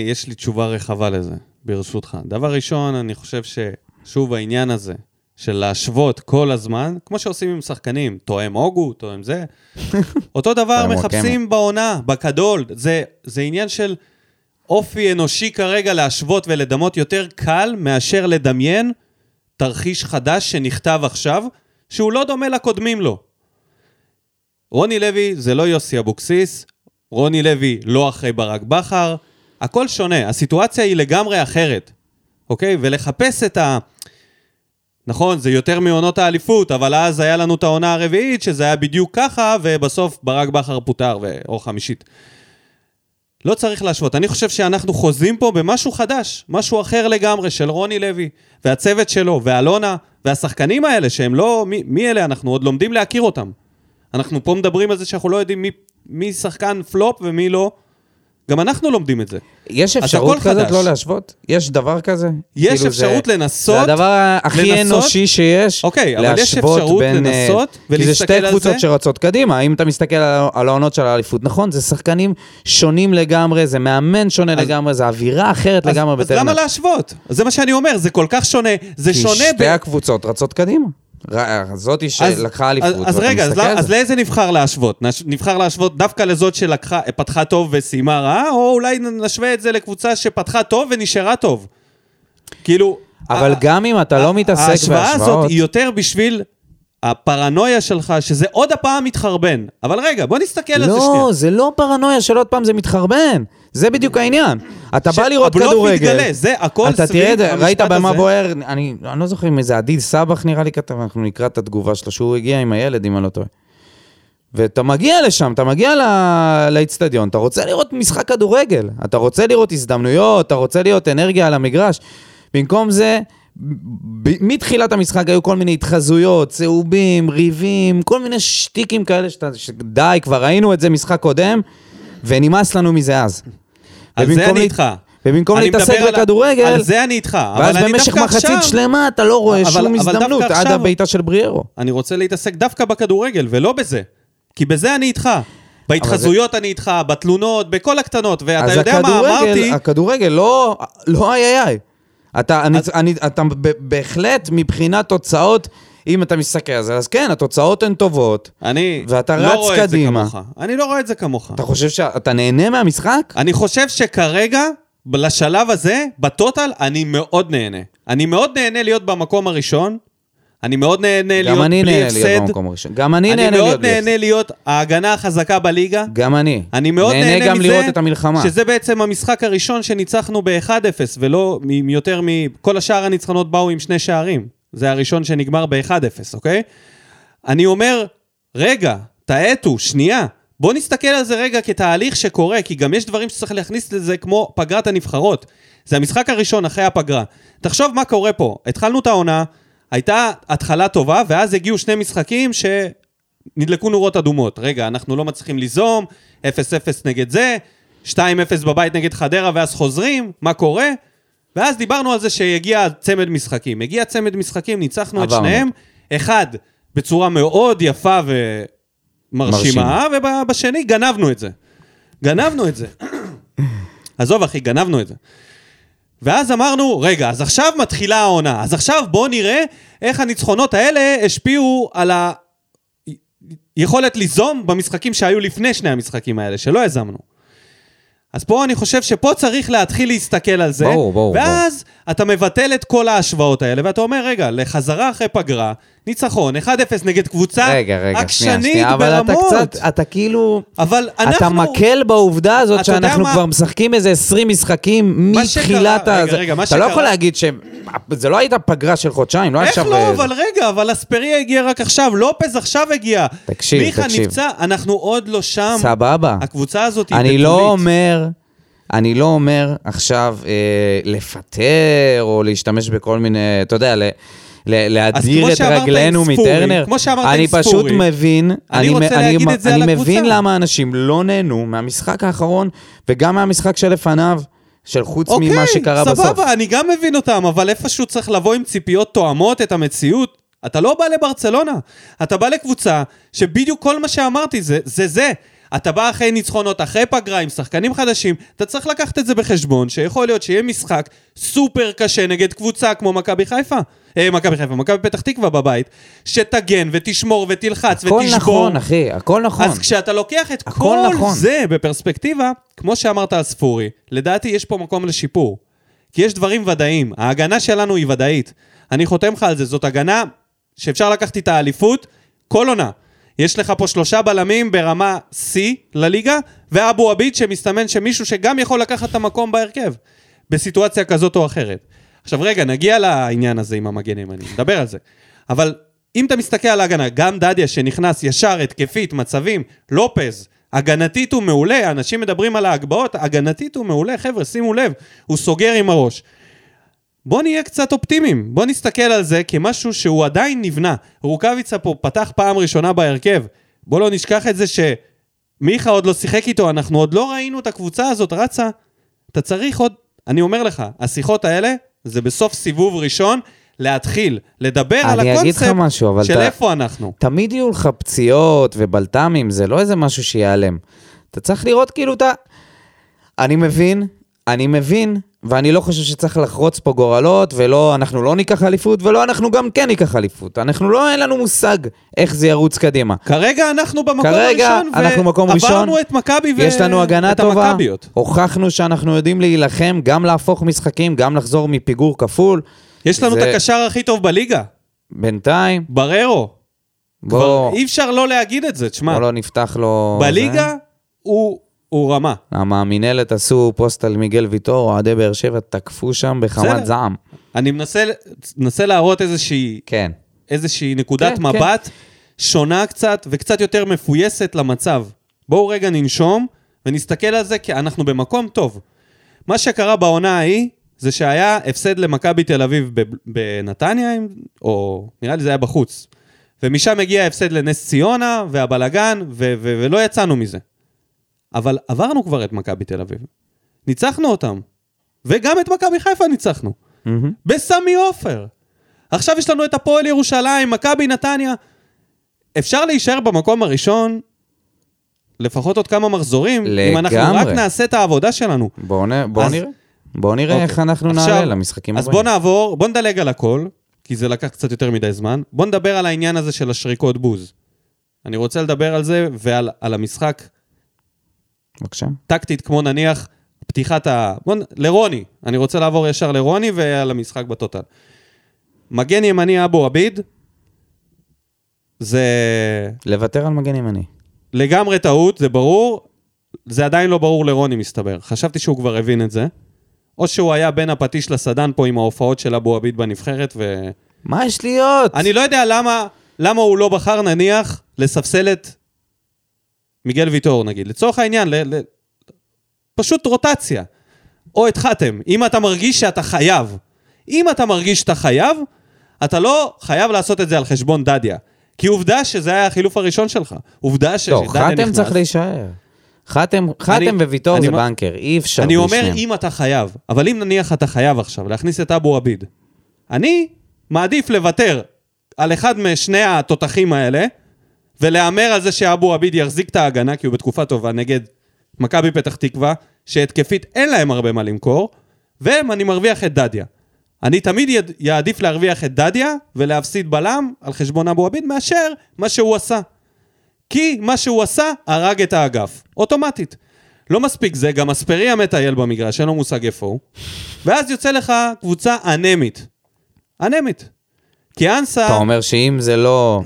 יש לי תשובה רחבה לזה, ברשותך. דבר ראשון, אני חושב ששוב העניין הזה של להשוות כל הזמן, כמו שעושים עם שחקנים, תואם הוגו, תואם זה, אותו דבר מחפשים בעונה, בכדול. זה, זה עניין של אופי אנושי כרגע להשוות ולדמות יותר קל מאשר לדמיין תרחיש חדש שנכתב עכשיו, שהוא לא דומה לקודמים לו. רוני לוי זה לא יוסי אבוקסיס, רוני לוי לא אחרי ברק בכר, הכל שונה, הסיטואציה היא לגמרי אחרת, אוקיי? ולחפש את ה... נכון, זה יותר מעונות האליפות, אבל אז היה לנו את העונה הרביעית, שזה היה בדיוק ככה, ובסוף ברק בכר פוטר. או חמישית. לא צריך להשוות. אני חושב שאנחנו חוזים פה במשהו חדש, משהו אחר לגמרי, של רוני לוי, והצוות שלו, ואלונה, והשחקנים האלה, שהם לא... מי, מי אלה? אנחנו עוד לומדים להכיר אותם. אנחנו פה מדברים על זה שאנחנו לא יודעים מי, מי שחקן פלופ ומי לא. גם אנחנו לומדים את זה. יש אז אפשרות כזאת חדש. לא להשוות? יש דבר כזה? יש כאילו אפשרות זה, לנסות, זה הדבר הכי לנסות- אנושי שיש. אוקיי, אבל יש אפשרות בין, אה, לנסות כי זה ולהסתכל שתי על קבוצות זה. שרצות קדימה. אם אתה מסתכל על, על העונות של האליפות, נכון, זה שחקנים שונים לגמרי, זה מאמן שונה אז- לגמרי, זה אווירה אחרת אז, לגמרי אז למה בטרנר. להשוות? אז זה מה שאני אומר, זה כל כך שונה. זה כי שונה שתי הקבוצות רצות קדימה. זאתי שלקחה אליפות, אז, רגע, אז, לא- אז זה. לאיזה נבחר להשוות? נבחר להשוות דווקא לזאת שלקחה, פתחה טוב וסיימה רע, או אולי נשווה את זה לקבוצה שפתחה טוב ונשארה טוב? כאילו... אבל ה- גם אם אתה לא מתעסק ההשוואה הזאת בהשוואות... היא יותר בשביל הפרנויה שלך, שזה עוד הפעם מתחרבן. אבל רגע, בוא נסתכל על זה שנייה. לא, זה לא פרנויה של עוד פעם זה מתחרבן. זה בדיוק העניין. אתה בא לראות הבלוף כדורגל. מתגלה, זה הכל אתה סביב תראה, ראית במה. בוער, אני אני לא זוכר אם איזה עדיל סבח נראה לי כתב, אנחנו נקרא את התגובה שלו, שהוא הגיע עם הילד, אם אני לא טועה. ואתה מגיע לשם, אתה מגיע לאיצטדיון, אתה רוצה לראות משחק כדורגל, אתה רוצה לראות הזדמנויות, אתה רוצה לראות אנרגיה על המגרש. במקום זה, ב- מתחילת המשחק היו כל מיני התחזויות, צהובים, ריבים, כל מיני שטיקים כאלה שאתה, שדי, כבר ראינו את זה משחק קודם, ונמאס לנו מזה אז. על זה אני איתך. ובמקום אני להתעסק בכדורגל, על זה אני איתך. ואז אני במשך מחצית עכשיו- שלמה אתה לא רואה אבל- שום אבל הזדמנות, עד עכשיו- הבעיטה של בריארו. אני רוצה להתעסק דווקא בכדורגל, ולא בזה. כי בזה אני איתך. בהתחזויות אני איתך, בתלונות, בכל הקטנות. ואתה יודע מה הכדורגל, אמרתי? הכדורגל לא, לא איי איי. אתה, אני, אז- אני, אתה ב- בהחלט מבחינת תוצאות, אם אתה מסתכל על זה, אז כן, התוצאות הן טובות. אני ואתה לא רץ רואה את זה קדימה. כמוך. אני לא רואה את זה כמוך. אתה חושב שאתה נהנה מהמשחק? אני חושב שכרגע, לשלב הזה, בטוטל, אני מאוד נהנה. אני מאוד נהנה להיות במקום הראשון. אני מאוד נהנה להיות גם אני בלי נהנה הפסד. להיות במקום הראשון. גם אני אני נהנה להיות מאוד בלי הפסד. נהנה להיות ההגנה החזקה בליגה. גם אני. אני מאוד נהנה, נהנה גם מזה, לראות את המלחמה. שזה בעצם המשחק הראשון שניצחנו ב-1-0, ולא יותר מ... כל השאר הניצחונות באו עם שני שערים. זה הראשון שנגמר ב-1-0, אוקיי? אני אומר, רגע, תאטו, שנייה. בוא נסתכל על זה רגע כתהליך שקורה, כי גם יש דברים שצריך להכניס לזה כמו פגרת הנבחרות. זה המשחק הראשון אחרי הפגרה. תחשוב מה קורה פה. התחלנו את העונה, הייתה התחלה טובה, ואז הגיעו שני משחקים ש... נדלקו נורות אדומות. רגע, אנחנו לא מצליחים ליזום, 0-0 נגד זה, 2-0 בבית נגד חדרה, ואז חוזרים, מה קורה? ואז דיברנו על זה שיגיע צמד משחקים. הגיע צמד משחקים, ניצחנו את עברנו. שניהם. אחד, בצורה מאוד יפה ומרשימה, ובשני גנבנו את זה. גנבנו את זה. עזוב, אחי, גנבנו את זה. ואז אמרנו, רגע, אז עכשיו מתחילה העונה. אז עכשיו בואו נראה איך הניצחונות האלה השפיעו על היכולת ליזום במשחקים שהיו לפני שני המשחקים האלה, שלא יזמנו. אז פה אני חושב שפה צריך להתחיל להסתכל על זה, ברור, ברור, ואז אתה מבטל את כל ההשוואות האלה, ואתה אומר, רגע, לחזרה אחרי פגרה, ניצחון, 1-0 נגד קבוצה רגע, רגע, שנייה, עקשנית שנייה, אבל אתה ברמות. קצת, אתה כאילו... אבל אנחנו... אתה מקל בעובדה הזאת שאנחנו מה? כבר משחקים איזה 20 משחקים מתחילת שקרה- ה... רגע, רגע, מה אתה לא שקרה- יכול להגיד ש... זה לא הייתה פגרה של חודשיים, לא איך עכשיו... לא? אה, אבל רגע, אבל אספריה הגיע רק עכשיו, לופז עכשיו הגיע. תקשיב, מיכה תקשיב. נפצע, אנחנו עוד לא שם. סבבה. הקבוצה הזאת היא אני. לא אומר, אני לא אומר עכשיו אה, לפטר או להשתמש בכל מיני, אתה יודע, ל... להדיר את רגלינו מטרנר. כמו שאמרת אני עם פשוט ספורי, מבין, אני רוצה להגיד מ- את זה אני על מבין. למה אנשים לא נהנו מהמשחק האחרון וגם מהמשחק שלפניו, של חוץ אוקיי, ממה שקרה בסוף. סבבה, אני גם מבין אותם, אבל איפשהו צריך לבוא עם ציפיות תואמות את המציאות. אתה לא בא לברצלונה, אתה בא לקבוצה שבדיוק כל מה שאמרתי זה זה. זה. אתה בא אחרי ניצחונות, אחרי פגרה, עם שחקנים חדשים, אתה צריך לקחת את זה בחשבון, שיכול להיות שיהיה משחק סופר קשה נגד קבוצה כמו מכבי חיפה. אה, מכבי חיפה, מכבי פתח תקווה בבית, שתגן ותשמור ותלחץ הכל ותשבור. נכון, אחי, הכל נכון. אז כשאתה לוקח את הכל כל נכון. זה בפרספקטיבה, כמו שאמרת על ספורי, לדעתי יש פה מקום לשיפור. כי יש דברים ודאיים. ההגנה שלנו היא ודאית. אני חותם לך על זה, זאת הגנה שאפשר לקחת איתה אליפות כל עונה. יש לך פה שלושה בלמים ברמה C לליגה, ואבו עביד שמסתמן שמישהו שגם יכול לקחת את המקום בהרכב, בסיטואציה כזאת או אחרת. עכשיו רגע, נגיע לעניין הזה עם המגן הימני, נדבר על זה. אבל אם אתה מסתכל על ההגנה, גם דדיה שנכנס ישר, התקפית, מצבים, לופז, הגנתית הוא מעולה, אנשים מדברים על ההגבהות, הגנתית הוא מעולה, חבר'ה, שימו לב, הוא סוגר עם הראש. בוא נהיה קצת אופטימיים, בוא נסתכל על זה כמשהו שהוא עדיין נבנה. רוקאביצה פה פתח פעם ראשונה בהרכב. בוא לא נשכח את זה שמיכה עוד לא שיחק איתו, אנחנו עוד לא ראינו את הקבוצה הזאת רצה. אתה צריך עוד, אני אומר לך, השיחות האלה זה בסוף סיבוב ראשון להתחיל לדבר על הקונספט משהו, אבל של אתה- איפה אנחנו. תמיד יהיו לך פציעות ובלת"מים, זה לא איזה משהו שיעלם. אתה צריך לראות כאילו אתה... אני מבין, אני מבין, ואני לא חושב שצריך לחרוץ פה גורלות, ולא, אנחנו לא ניקח אליפות, ולא, אנחנו גם כן ניקח אליפות. אנחנו לא, אין לנו מושג איך זה ירוץ קדימה. כרגע אנחנו במקום כרגע הראשון, אנחנו מקום ראשון. ועברנו את מכבי יש לנו הגנה טובה, המכביות. הוכחנו שאנחנו יודעים להילחם, גם להפוך משחקים, גם לחזור מפיגור כפול. יש לנו זה- את הקשר הכי טוב בליגה, בינתיים, בררו. כבר בוא, אי אפשר לא להגיד את זה, תשמע. בוא לא נפתח לו... בליגה הוא, הוא רמה. למה המינהלת עשו פוסט על מיגל ויטור, אוהדי באר שבע תקפו שם בחמת בסדר. זעם. אני מנסה, מנסה להראות איזושהי, כן. איזושהי נקודת כן, מבט שונה קצת וקצת יותר מפויסת למצב. בואו רגע ננשום ונסתכל על זה כי אנחנו במקום טוב. מה שקרה בעונה ההיא זה שהיה הפסד למכבי תל אביב בנתניה, או נראה לי זה היה בחוץ. ומשם הגיע ההפסד לנס ציונה והבלגן, ו- ו- ולא יצאנו מזה. אבל עברנו כבר את מכבי תל אביב. ניצחנו אותם. וגם את מכבי חיפה ניצחנו. מהמם. בסמי עופר. עכשיו יש לנו את הפועל ירושלים, מכבי נתניה. אפשר להישאר במקום הראשון לפחות עוד כמה מחזורים, אם אנחנו רק לגמרי. נעשה את העבודה שלנו. בואו נ- בואו אז- נראה. בואו נראה אוקיי. איך אנחנו עכשיו, נעלה למשחקים אז הבאים. בוא נעבור, בוא נדלג על הכל, כי זה לקח קצת יותר מדי זמן. בוא נדבר על העניין הזה של השריקות בוז. אני רוצה לדבר על זה ועל על המשחק בבקשה. טקטית, כמו נניח פתיחת ה... בוא, נ- לרוני, אני רוצה לעבור ישר לרוני ועל המשחק בטוטל. מגן ימני אבו עביד, זה לוותר על מגן ימני. לגמרי טעות, זה ברור. זה עדיין לא ברור לרוני, מסתבר. חשבתי שהוא כבר הבין את זה. או שהוא היה בין הפטיש לסדן פה עם ההופעות של אבו עביד בנבחרת, ו... מה יש להיות? אני לא יודע למה, למה הוא לא בחר, נניח, לספסל את מיגל ויטור, נגיד. לצורך העניין, ל... ל... פשוט רוטציה. או את חתם. אם אתה מרגיש שאתה חייב. אם אתה מרגיש שאתה חייב, אתה לא חייב לעשות את זה על חשבון דדיה. כי עובדה שזה היה החילוף הראשון שלך. עובדה שדדיה לא, נכנס. חתם צריך להישאר. חתם, חתם וויטור זה בנקר, אי אפשר אני אומר. אם אתה חייב, אבל אם נניח אתה חייב עכשיו להכניס את אבו עביד, אני מעדיף לוותר על אחד משני התותחים האלה, ולהמר על זה שאבו עביד יחזיק את ההגנה, כי הוא בתקופה טובה נגד מכבי פתח תקווה, שהתקפית אין להם הרבה מה למכור, ואני מרוויח את דדיה. אני תמיד יד- יעדיף להרוויח את דדיה ולהפסיד בלם על חשבון אבו עביד מאשר מה שהוא עשה. כי מה שהוא עשה הרג את האגף, אוטומטית. לא מספיק זה, גם אספריה מטייל במגרש, אין לו מושג איפה הוא. ואז יוצא לך קבוצה אנמית. אנמית. כי אנסה, אתה אומר שאם זה לא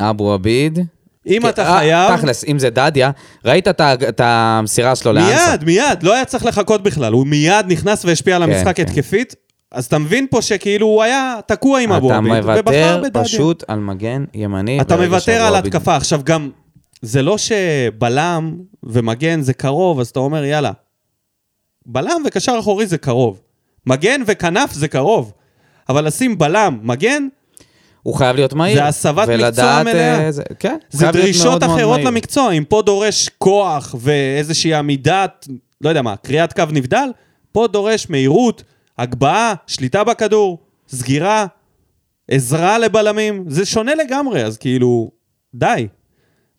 אבו עביד... אם אתה אה, חייב, תכלס, אם זה דדיה, ראית את המסירה שלו לאנסה? מיד, מיד, לא היה צריך לחכות בכלל, הוא מיד נכנס והשפיע על כן, המשחק כן. התקפית, אז אתה מבין פה שכאילו הוא היה תקוע עם אבו אתה עביד, ובחר מוותר בדדיה. פשוט על מגן ימני. אתה מוותר על התקפה. עכשיו גם, זה לא שבלם ומגן זה קרוב, אז אתה אומר, יאללה. בלם וקשר אחורי זה קרוב. מגן וכנף זה קרוב. אבל לשים בלם, מגן, הוא חייב להיות מהיר. זה הסבת מקצוע ולדעת, מלאה. אה, זה- כן, זה דרישות מאוד מאוד אחרות מהיר. למקצוע. אם פה דורש כוח ואיזושהי עמידת, לא יודע מה, קריאת קו נבדל, פה דורש מהירות, הגבהה, שליטה בכדור, סגירה, עזרה לבלמים. זה שונה לגמרי, אז כאילו, די.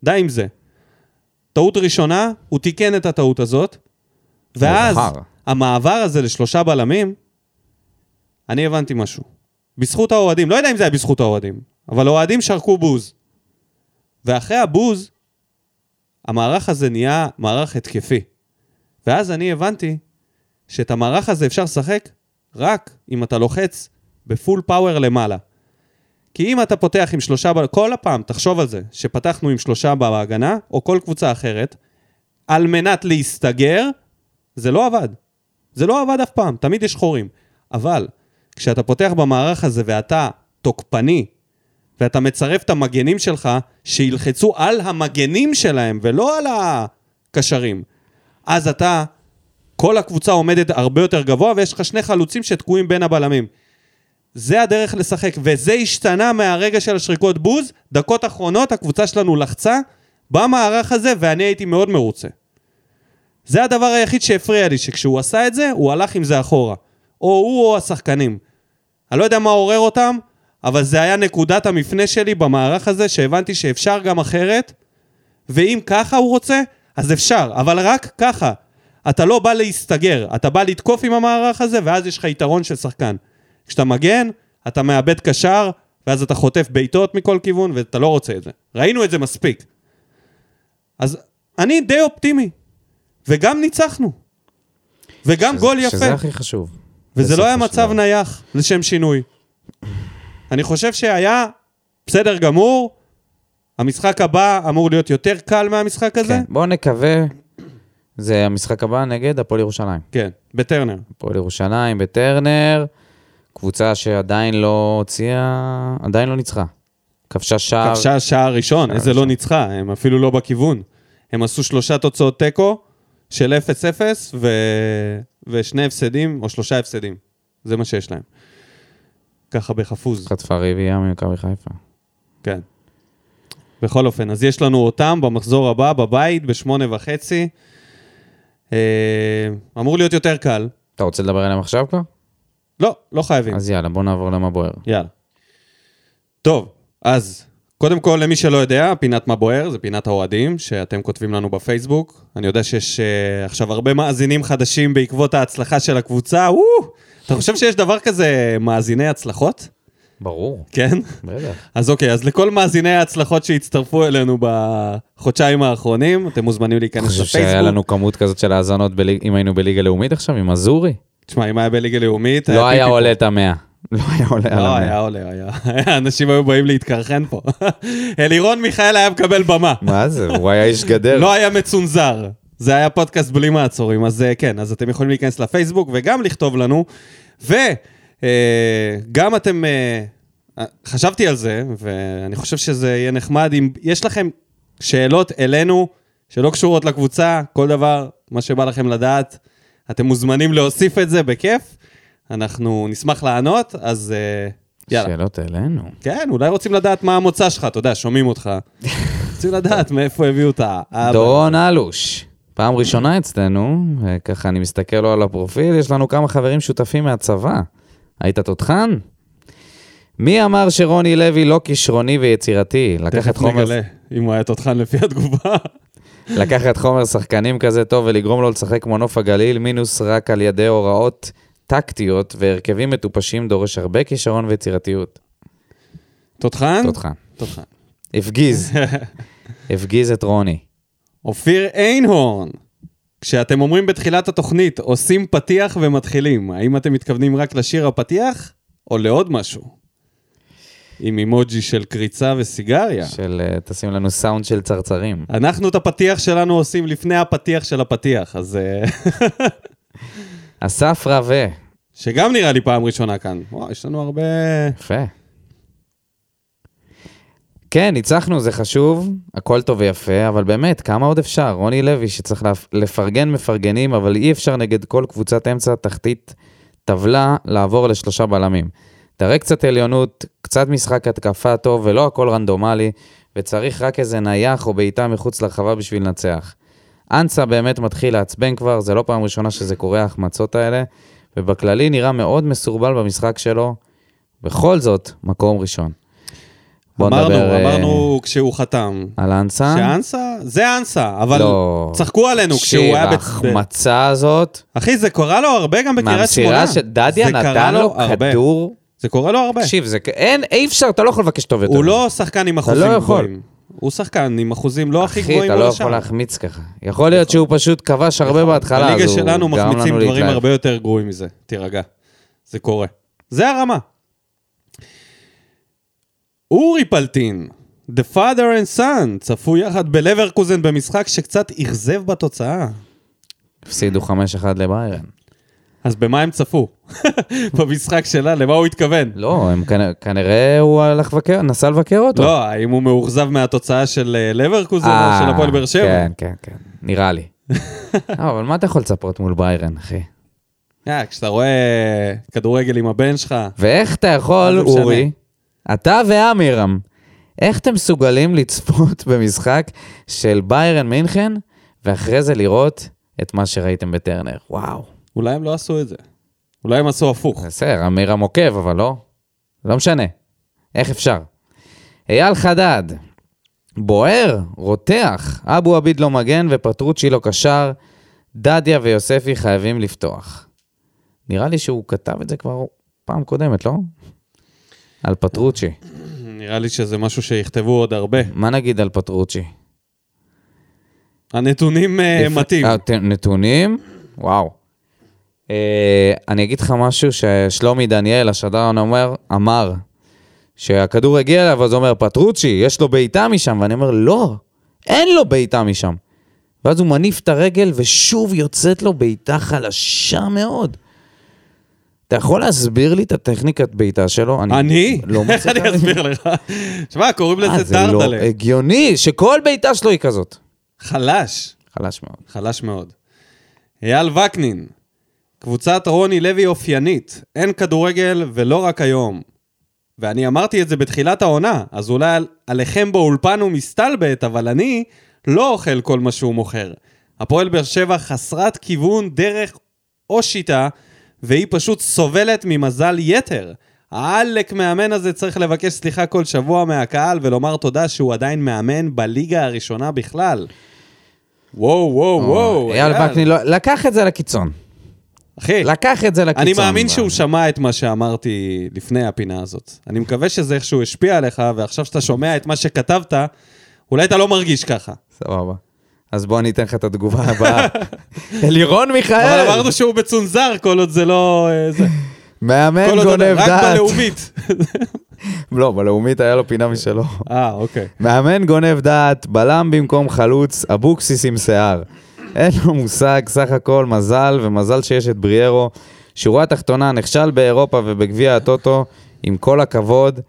די עם זה. טעות ראשונה, הוא תיקן את הטעות הזאת, ואז. המעבר הזה לשלושה בלמים, אני הבנתי משהו. בזכות האוהדים, לא יודע אם זה היה בזכות האוהדים, אבל האוהדים שרקו בוז. ואחרי הבוז, המערך הזה נהיה מערך התקפי. ואז אני הבנתי שאת המערך הזה אפשר לשחק רק אם אתה לוחץ בפול פאוור למעלה. כי אם אתה פותח עם שלושה, כל הפעם, תחשוב על זה, שפתחנו עם שלושה בהגנה, או כל קבוצה אחרת, על מנת להסתגר, זה לא עבד. זה לא עבד אף פעם, תמיד יש חורים. אבל כשאתה פותח במערך הזה ואתה תוקפני, ואתה מצרף את המגנים שלך, שילחצו על המגנים שלהם ולא על הקשרים, אז אתה, כל הקבוצה עומדת הרבה יותר גבוה, ויש לך שני חלוצים שתקועים בין הבלמים. זה הדרך לשחק, וזה השתנה מהרגע של השריקות בוז, דקות אחרונות הקבוצה שלנו לחצה במערך הזה, ואני הייתי מאוד מרוצה. זה הדבר היחיד שהפריע לי, שכשהוא עשה את זה, הוא הלך עם זה אחורה. או הוא או השחקנים. אני לא יודע מה עורר אותם, אבל זה היה נקודת המפנה שלי במערך הזה, שהבנתי שאפשר גם אחרת, ואם ככה הוא רוצה, אז אפשר, אבל רק ככה. אתה לא בא להסתגר, אתה בא לתקוף עם המערך הזה, ואז יש לך יתרון של שחקן. כשאתה מגן, אתה מאבד קשר, ואז אתה חוטף בעיטות מכל כיוון, ואתה לא רוצה את זה. ראינו את זה מספיק. אז אני די אופטימי, וגם ניצחנו. וגם שזה- גול יפה. שזה הכי חשוב. וזה לא היה מצב. נייח לשם שינוי. אני חושב שהיה בסדר גמור, המשחק הבא אמור להיות יותר קל מהמשחק הזה. כן, בואו נקווה. זה המשחק הבא נגד הפועל ירושלים. כן, בטרנר. הפועל ירושלים בטרנר, קבוצה שעדיין לא הוציאה, עדיין לא ניצחה. כבשה שער. כבשה שער ראשון, שער איזה לא ראשון. ניצחה, הם אפילו לא בכיוון. הם עשו שלושה תוצאות תיקו של 0-0 ו... ושני הפסדים, או שלושה הפסדים. זה מה שיש להם. ככה בחפוז, חטפה רביעייה ממכבי חיפה. כן. בכל אופן, אז יש לנו אותם במחזור הבא, בבית, בשמונה וחצי. אה, אמור להיות יותר קל. אתה רוצה לדבר עליהם עכשיו כבר? לא, לא חייבים. אז יאללה, בוא נעבור למה בוער. יאללה. טוב, אז קודם כל, למי שלא יודע, פינת מה בוער, זה פינת האוהדים, שאתם כותבים לנו בפייסבוק. אני יודע שיש uh, עכשיו הרבה מאזינים חדשים בעקבות ההצלחה של הקבוצה. וואו! אתה חושב שיש דבר כזה מאזיני הצלחות? ברור, כן? בטח. אז אוקיי, אז לכל מאזיני ההצלחות שהצטרפו אלינו בחודשיים האחרונים, אתם מוזמנים להיכנס חושב לפייסבוק. שהיה לנו כמות כזאת של האזנות אם היינו בליגה לאומית עכשיו, עם אזורי? תשמע, אם היה בליגה לאומית... לא היה עולה את המאה. לא היה עולה על לא, המאה. היה עולה, היה. אנשים היו באים להתקרחן פה. אלירון מיכאל היה מקבל במה. מה זה? הוא היה איש גדר. לא היה מצונזר. זה היה פודקאסט בלי מעצורים, אז אה, כן, אז אתם יכולים להיכנס לפייסבוק וגם לכתוב לנו. וגם אתם, אה, אה, חשבתי על זה, ואני חושב שזה יהיה נחמד אם יש לכם שאלות אלינו שלא קשורות לקבוצה, כל דבר, מה שבא לכם לדעת, אתם מוזמנים להוסיף את זה בכיף. אנחנו נשמח לענות, אז אה, יאללה. שאלות אלינו. כן, אולי רוצים לדעת מה המוצא שלך, אתה יודע, שומעים אותך. רוצים לדעת מאיפה הביאו את האבא. דורון אלוש, פעם ראשונה אצלנו, וככה אני מסתכל לו על הפרופיל, יש לנו כמה חברים שותפים מהצבא. היית תותחן? מי אמר שרוני לוי לא כישרוני ויצירתי? לקחת תכף חומר, נגלה אם הוא היה תותחן לפי התגובה. לקחת חומר שחקנים כזה טוב ולגרום לו לשחק כמו נוף הגליל, מינוס רק על ידי הוראות טקטיות והרכבים מטופשים דורש הרבה כישרון ויצירתיות. תותחן? תותחן. תותחן. הפגיז. הפגיז את רוני. אופיר איינהורן, כשאתם אומרים בתחילת התוכנית, עושים פתיח ומתחילים, האם אתם מתכוונים רק לשיר הפתיח, או לעוד משהו? עם אימוג'י של קריצה וסיגריה. של, אה, תשים לנו סאונד של צרצרים. אנחנו את הפתיח שלנו עושים לפני הפתיח של הפתיח, אז... אה, אסף רווה. שגם נראה לי פעם ראשונה כאן. וואו, יש לנו הרבה... יפה. כן, ניצחנו, זה חשוב, הכל טוב ויפה, אבל באמת, כמה עוד אפשר? רוני לוי, שצריך לפ- לפרגן מפרגנים, אבל אי אפשר נגד כל קבוצת אמצע תחתית טבלה לעבור לשלושה בלמים. תראה קצת עליונות, קצת משחק התקפה טוב, ולא הכל רנדומלי, וצריך רק איזה נייח או בעיטה מחוץ לרחבה בשביל לנצח. אנסה באמת מתחיל לעצבן כבר, זה לא פעם ראשונה שזה קורה, ההחמצות האלה, ובכללי נראה מאוד מסורבל במשחק שלו. בכל זאת, מקום ראשון. בוא אמרנו, נדבר אה, אמרנו כשהוא חתם. על אנסה. שאנסה? זה אנסה, אבל לא. צחקו עלינו כשהוא היה... ב- ב- ההחמצה הזאת, אחי, זה קרה לו הרבה גם בקריית שמונה. מהמסירה שדדיה נתן לו הרבה. כדור. זה קורה לו הרבה. תקשיב, זה... אין, אי אפשר, אתה לא יכול לבקש טוב יותר. הוא. לא שחקן עם אחוזים לא יכול. גבוהים. הוא שחקן עם אחוזים לא הכי גבוהים. אחי, אתה לא יכול להחמיץ ככה. יכול להיות שהוא פשוט כבש הרבה נכון. בהתחלה, בליגה שלנו מחמיצים דברים הרבה יותר גרועים מזה. תירגע. זה קורה. זה הרמה. אורי פלטין, The Father and Son, צפו יחד בלברקוזן במשחק שקצת אכזב בתוצאה. הפסידו 5-1 לביירן. אז במה הם צפו? במשחק שלה, למה הוא התכוון? לא, הם כנ- כנראה הוא הלך לבקר, נסע לבקר אותו. לא, האם הוא מאוכזב מהתוצאה של אה, לברקוזן או אה, של הפועל באר שבע? כן, כן, כן, נראה לי. אה, אבל מה אתה יכול לצפות מול ביירן, אחי? אה, כשאתה רואה כדורגל עם הבן שלך, ואיך אתה יכול? אורי, אתה ואמירם, איך אתם מסוגלים לצפות במשחק של ביירן מינכן, ואחרי זה לראות את מה שראיתם בטרנר? וואו. אולי הם לא עשו את זה. אולי הם עשו הפוך. בסדר, אמירם עוקב, אבל לא. לא משנה. איך אפשר? אייל חדד, בוער, רותח, אבו עביד לא מגן ופטרוצ'י לא קשר, דדיה ויוספי חייבים לפתוח. נראה לי שהוא כתב את זה כבר פעם קודמת, לא? על פטרוצ'י. נראה לי שזה משהו שיכתבו עוד הרבה. מה נגיד על פטרוצ'י? הנתונים אה. מתאים. אה, נתונים? וואו. אה, אני אגיד לך משהו ששלומי דניאל, השדר אומר, אמר, שהכדור הגיע אליו, אז הוא אומר, פטרוצ'י, יש לו בעיטה משם, ואני אומר, לא, אין לו בעיטה משם. ואז הוא מניף את הרגל, ושוב יוצאת לו בעיטה חלשה מאוד. אתה יכול להסביר לי את הטכניקת בעיטה שלו? אני? לא איך מצליח אני. אסביר לך? שמע, קוראים אה, לזה זה לא טרטלה. הגיוני שכל בעיטה שלו היא כזאת. חלש. חלש מאוד. חלש מאוד. אייל וקנין, קבוצת רוני לוי אופיינית, אין כדורגל ולא רק היום. ואני אמרתי את זה בתחילת העונה, אז אולי על- עליכם באולפן הוא מסתלבט, אבל אני לא אוכל כל מה שהוא מוכר. הפועל באר שבע חסרת כיוון, דרך או שיטה, והיא פשוט סובלת ממזל יתר. העלק מאמן הזה צריך לבקש סליחה כל שבוע מהקהל ולומר תודה שהוא עדיין מאמן בליגה הראשונה בכלל. וואו, וואו, וואו. אייל וקנין לא- לקח את זה לקיצון. אחי, לקח את זה לקיצון. אני מאמין שהוא שמע את מה שאמרתי לפני הפינה הזאת. אני מקווה שזה איכשהו השפיע עליך, ועכשיו שאתה שומע את מה שכתבת, אולי אתה לא מרגיש ככה. סבבה. אז בוא אני אתן לך את התגובה הבאה. אלירון מיכאל, אבל אמרנו שהוא מצונזר כל עוד זה לא... אה. מאמן גונב רק דעת. בלאומית. לא, בלאומית היה לו פינה משלו. אה, אוקיי. מאמן גונב דעת, בלם במקום חלוץ, אבוקסיס עם שיער. אין לו מושג, סך הכל מזל, ומזל שיש את בריארו. שורה תחתונה, נכשל באירופה ובגביע הטוטו, עם כל הכבוד.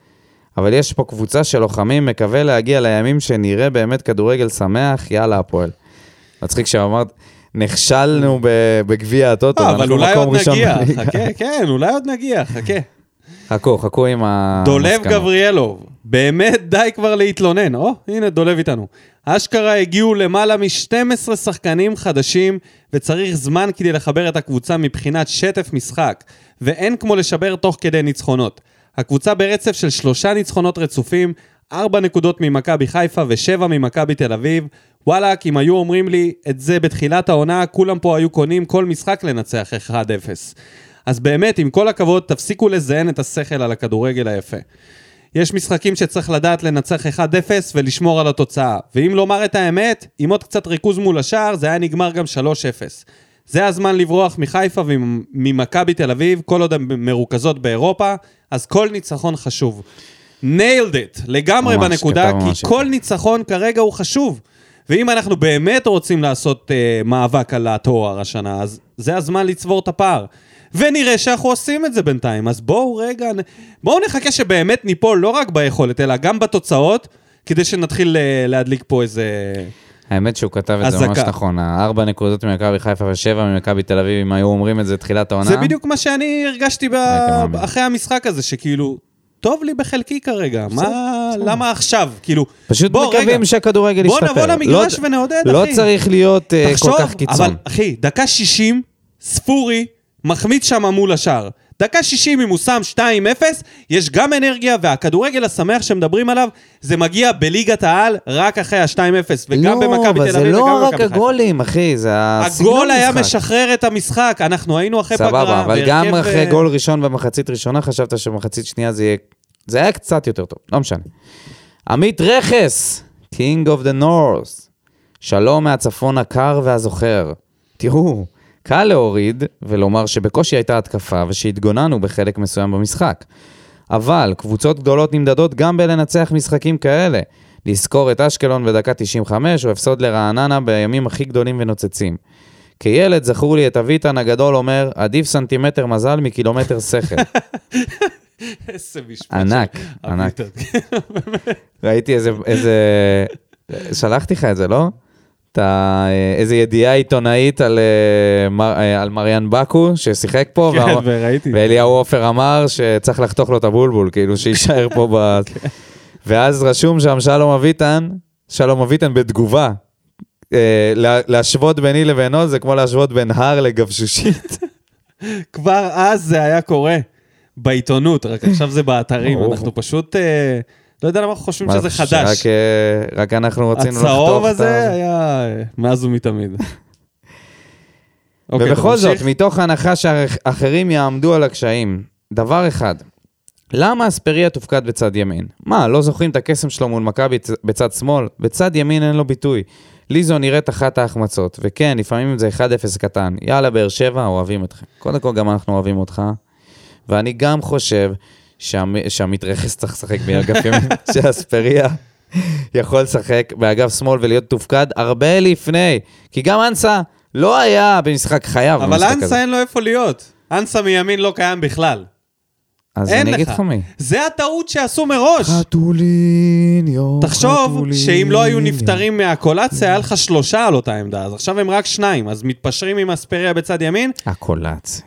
אבל יש פה קבוצה של לוחמים, מקווה להגיע לימים שנראה באמת כדורגל שמח, יאללה הפועל. מצחיק שאמרת, נכשלנו בגביע הטוטו, אה, אבל ואנחנו אולי מקום עוד ראשון נגיע. חכה, כן, אולי עוד נגיע, חכה. חכו, חכו עם המסקנות. דולב גבריאלוב, באמת די כבר להתלונן. או, הנה, דולב איתנו. אשכרה הגיעו למעלה מ-12 שחקנים חדשים, וצריך זמן כדי לחבר את הקבוצה מבחינת שטף משחק, ואין כמו לשבר תוך כדי ניצחונות. הקבוצה ברצף של שלושה ניצחונות רצופים, ארבע נקודות ממכבי חיפה ושבע ממכבי תל אביב. וואלאק, אם היו אומרים לי את זה בתחילת העונה, כולם פה היו קונים כל משחק לנצח 1-0. אז באמת, עם כל הכבוד, תפסיקו לזיין את השכל על הכדורגל היפה. יש משחקים שצריך לדעת לנצח 1-0 ולשמור על התוצאה. ואם לומר את האמת, עם עוד קצת ריכוז מול השער, זה היה נגמר גם 3-0. זה הזמן לברוח מחיפה וממכבי תל אביב, כל עוד הן מרוכזות באירופה, אז כל ניצחון חשוב. nailed it, לגמרי ממש, בנקודה, כתב כי ממש כל ניצחון כרגע הוא חשוב. ואם אנחנו באמת רוצים לעשות uh, מאבק על התואר השנה, אז זה הזמן לצבור את הפער. ונראה שאנחנו עושים את זה בינתיים. אז בואו רגע, בואו נחכה שבאמת ניפול לא רק ביכולת, אלא גם בתוצאות, כדי שנתחיל uh, להדליק פה איזה... האמת שהוא כתב את זה ממש. נכון, הארבע נקודות ממכבי חיפה ושבע ממכבי תל אביב, אם היו אומרים את זה תחילת העונה. זה בדיוק מה שאני הרגשתי. אחרי המשחק הזה, שכאילו, טוב לי בחלקי כרגע, מה. למה עכשיו? כאילו, פשוט בוא, מקווים רגע, שהכדורגל בוא ישתפר. נבוא למגרש לא- ונעודד, לא אחי. צריך להיות אה, תחשוב, כל כך קיצון. אבל אחי, דקה 60, ספורי, מחמיץ שם מול השער. דקה 60, אם הוא שם 2-0, יש גם אנרגיה, והכדורגל השמח שמדברים עליו, זה מגיע בליגת העל רק אחרי ה-2-0, וגם במכבי תל אביב לא, אבל זה וגם לא במכבי רק חיפה. הגולים, אחי, זה הסגנון הגול היה משחק. משחרר את המשחק, אנחנו היינו אחרי פגרה. סבבה, אבל גם אחרי אה, גול ראשון במחצית ראשונה, חשבת שבמחצית שנייה זה יהיה... זה היה קצת יותר טוב, לא משנה. עמית רכס, King of the North, שלום מהצפון הקר והזוכר. תראו, קל להוריד ולומר שבקושי הייתה התקפה ושהתגוננו בחלק מסוים במשחק. אבל קבוצות גדולות נמדדות גם בלנצח משחקים כאלה. לזכור את אשקלון בדקה 95, או הפסוד לרעננה בימים הכי גדולים ונוצצים. כילד זכור לי את אביטן הגדול אומר, עדיף סנטימטר מזל מקילומטר שכל. איזה משפט. ענק, ענק. ראיתי איזה... שלחתי לך את זה, לא? ה... איזה ידיעה עיתונאית על, אה, מר... אה, על מריאן בקו, ששיחק פה, כן, ואמר- וראיתי. ואליהו עופר אמר שצריך לחתוך לו את הבולבול, כאילו שיישאר פה ב... כן. ואז רשום שם שלום אביטן, שלום אביטן בתגובה. אה, לה- להשוות ביני לבינו זה כמו להשוות בין הר לגבשושית. כבר אז זה היה קורה בעיתונות, רק עכשיו זה באתרים. אנחנו פשוט, אה, לא יודע למה אנחנו חושבים שזה חדש. אה, רק אנחנו רצינו לחתוך הצהוב את הזה ה... היה אה, מאז ומתמיד. אוקיי, ובכל זאת? מתוך ההנחה שאחרים יעמדו על הקשיים, דבר אחד, למה אספריה תופקד בצד ימין? מה, לא זוכרים את הקסם שלו מול מכבי בצד שמאל? בצד ימין אין לו ביטוי. לי זו נראית אחת ההחמצות, וכן, לפעמים זה 1-0 קטן. יאללה, באר שבע, אוהבים אתכם. קודם כל, גם אנחנו אוהבים אותך, ואני גם חושב שהמ... שהמתרכז צריך לשחק באגף ימין, שאספריה יכול לשחק באגף שמאל ולהיות תופקד הרבה לפני, כי גם אנסה לא היה במשחק חייו אבל הזה. אנסה אין לו איפה להיות. אנסה מימין לא קיים בכלל. אז אני אגיד לך. מי. זה הטעות שעשו מראש. חתוליניו, תחשוב שאם לא היו נפטרים מהקולציה, היה לך שלושה על אותה עמדה, אז עכשיו הם רק שניים, אז מתפשרים עם אספריה בצד ימין. הקולציה.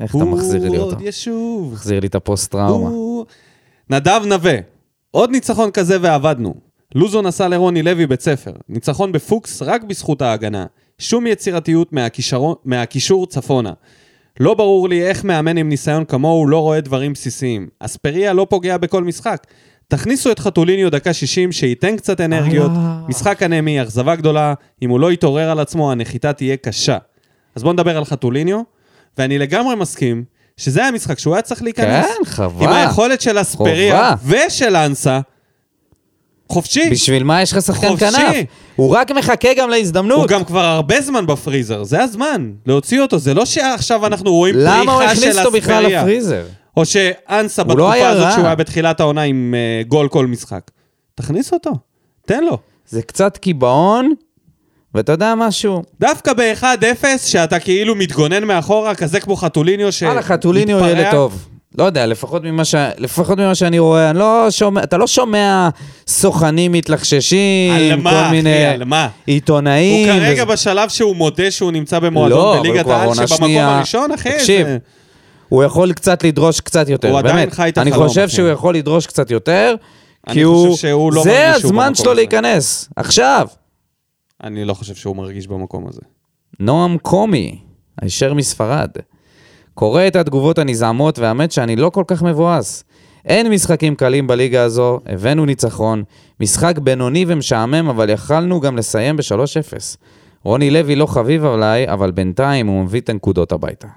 איך אתה מחזיר לי הוא אותו? עוד ישוב. מחזיר לי את הפוסט-טראומה. הוא- נדב נווה, עוד ניצחון כזה ועבדנו. לוזון עשה לרוני לוי בית ספר. ניצחון בפוקס רק בזכות ההגנה. שום יצירתיות מהכישרון- מהקישור צפונה. לא ברור לי איך מאמן עם ניסיון כמוהו לא רואה דברים בסיסיים. אספריה לא פוגע בכל משחק. תכניסו את חתוליניו דקה 60, שייתן קצת אנרגיות. אה. משחק אנמי, אכזבה גדולה. אם הוא לא יתעורר על עצמו, הנחיתה תהיה קשה. אז בואו נדבר על חתוליניו, ואני לגמרי מסכים שזה היה משחק שהוא היה צריך להיכנס. כן, חובה. עם היכולת של אספריה ושל אנסה, חופשי. בשביל מה יש לך שחקן חופשי. כנף? הוא רק מחכה גם להזדמנות. הוא גם כבר הרבה זמן בפריזר, זה הזמן להוציא אותו, זה לא שעכשיו אנחנו רואים למה הוא פריחה של הכניס אותו בכלל אספריה. לפריזר? או שאנסה הוא לא בתקופה היה הזאת רע. שהוא היה בתחילת העונה עם אה, גול כל משחק. תכניס אותו, תן לו. זה קצת קיבעון, ואתה יודע משהו? דווקא ב-1-0, שאתה כאילו מתגונן מאחורה, כזה כמו חתוליניו ש... וואלה, חתוליניו מתפרע. ילד טוב. לא יודע, לפחות ממה, ש... לפחות ממה שאני רואה, אני לא שומע, אתה לא שומע סוכנים מתלחששים, על מה, כל אחי, מיני על מה? הוא עיתונאים. כרגע וזה- בשלב שהוא מודה שהוא נמצא לא, במועדון אבל בליגת העל, שבמקום שנייה. הראשון, אחי, תקשיב, זה... הוא יכול קצת לדרוש קצת יותר, הוא עדיין באמת. חי את אני החלום, חושב אחי. שהוא יכול לדרוש קצת יותר, אני כי הוא... חושב שהוא לא זה הזמן שלו. להיכנס, עכשיו. אני לא חושב שהוא מרגיש במקום הזה. נועם קומי, הישר מספרד. קורא את התגובות הנזעמות, והאמת שאני לא כל כך מבואס. אין משחקים קלים בליגה הזו, הבאנו ניצחון. משחק בינוני ומשעמם, אבל יכלנו גם לסיים ב-3-0. רוני לוי לא חביב עליי, אבל בינתיים הוא מביא את הנקודות הביתה.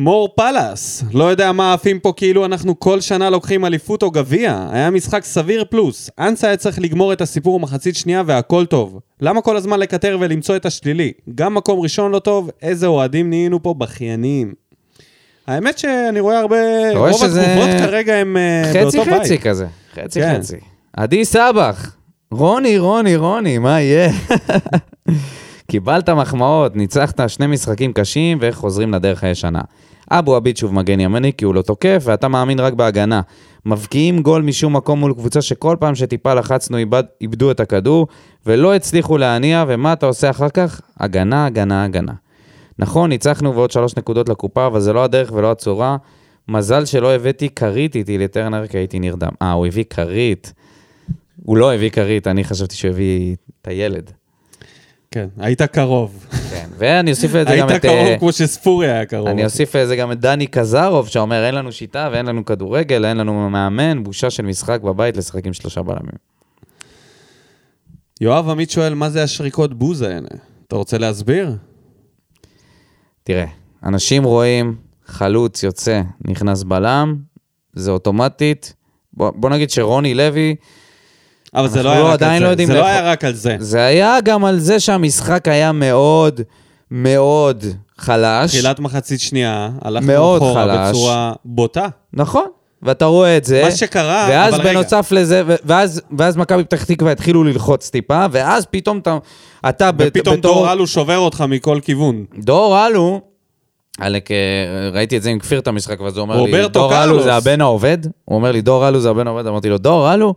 מור פלאס, לא יודע מה עפים פה כאילו אנחנו כל שנה לוקחים אליפות או גביע. היה משחק סביר פלוס. אנסה היה צריך לגמור את הסיפור מחצית שנייה והכל טוב. למה כל הזמן לקטר ולמצוא את השלילי? גם מקום ראשון לא טוב, איזה אוהדים נהיינו פה בכיינים. האמת שאני רואה הרבה, רוב שזה התגובות כרגע הם אה, חצי באותו בית. חצי כזה. חצי כן. חצי. עדי סבח. רוני, רוני, רוני, מה יהיה? קיבלת מחמאות, ניצחת שני משחקים קשים ואיך חוזרים לדרך הישנה. אבו עביד שוב מגן ימני כי הוא לא תוקף ואתה מאמין רק בהגנה. מבקיעים גול משום מקום מול קבוצה שכל פעם שטיפה לחצנו איבד, איבדו את הכדור ולא הצליחו להניע ומה אתה עושה אחר כך? הגנה, הגנה, הגנה. נכון, ניצחנו ועוד שלוש נקודות לקופה, אבל זה לא הדרך ולא הצורה. מזל שלא הבאתי כרית איתי לטרנר כי הייתי נרדם. אה, הוא הביא כרית. הוא לא הביא כרית, אני חשבתי שהוא הביא את הילד. כן, היית קרוב. כן, ואני אוסיף לזה גם היית את... קרוב אה, כמו שספורי היה קרוב. אני אוסיף לזה גם את דני קזרוב, שאומר, אין לנו שיטה ואין לנו כדורגל, אין לנו מאמן, בושה של משחק בבית לשחק עם שלושה בלמים. יואב עמית שואל, מה זה השריקות בוז האלה? אתה רוצה להסביר? תראה, אנשים רואים חלוץ יוצא, נכנס בלם, זה אוטומטית. בוא, בוא נגיד שרוני לוי, אבל זה לא היה לא- רק על זה. לא זה לא לאכול. היה רק על זה. זה היה גם על זה שהמשחק היה מאוד מאוד חלש. תחילת מחצית שנייה, הלכנו מאוד אחורה. בצורה בוטה. נכון, ואתה רואה את זה. מה שקרה, ואז אבל רגע. בנוסף לזה, ו- ואז, ואז מכבי פתח תקווה התחילו ללחוץ טיפה, ואז פתאום אתה, אתה ופתאום בתור... דור אלו שובר אותך מכל כיוון. דור אלו, עלק, אה, ראיתי את זה עם כפיר את המשחק, ואז הוא אומר לי, דור אלו קרלוס." זה הבן העובד? הוא אומר לי, דור אלו זה הבן העובד? אמרתי לו, דור אלו?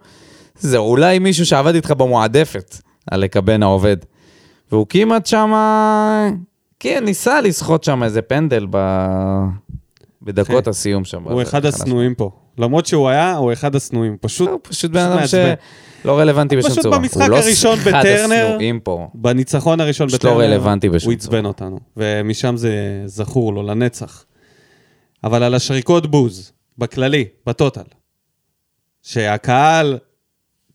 זה אולי מישהו שעבד איתך במועדפת, עלק הבן העובד. והוא כמעט שמה... כן, ניסה לסחוט שם איזה פנדל ב... בדקות כן. הסיום שם. הוא אחד. השנואים פה. למרות שהוא היה, הוא אחד השנואים. פשוט, הוא פשוט בן אדם. שלא רלוונטי בשום פשוט צורה. במשחק הוא לא הראשון בטרנר-. בניצחון הראשון פשוט לא בטרנר, רלוונטי בשום הוא עצבן אותנו. ומשם זה זכור לו, לנצח. אבל על השריקות בוז, בכללי, בטוטל, שהקהל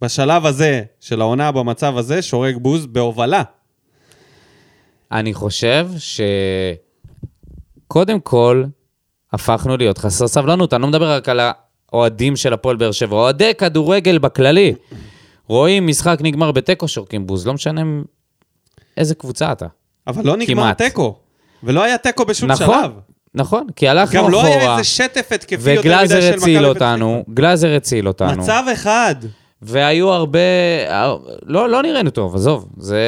בשלב הזה של העונה במצב הזה שורק בוז בהובלה. אני חושב שקודם כל, הפכנו להיות חסר סבלנות. אני לא מדבר רק על האוהדים של הפועל באר שבע, אוהדי כדורגל בכללי. רואים משחק נגמר בתיקו, שורקים בוז, לא משנה איזה קבוצה אתה. אבל לא נגמר. תיקו. ולא היה תיקו בשום נכון, שלב. נכון, כי הלכנו גם לא היה אחורה, איזה שטף התקפי יותר מדי וגלאזר של מכבי הציל פתח אותנו, גלאזר הציל אותנו. תקווה. מצב אחד. והיו הרבה... לא, לא נראינו טוב, עזוב. זה,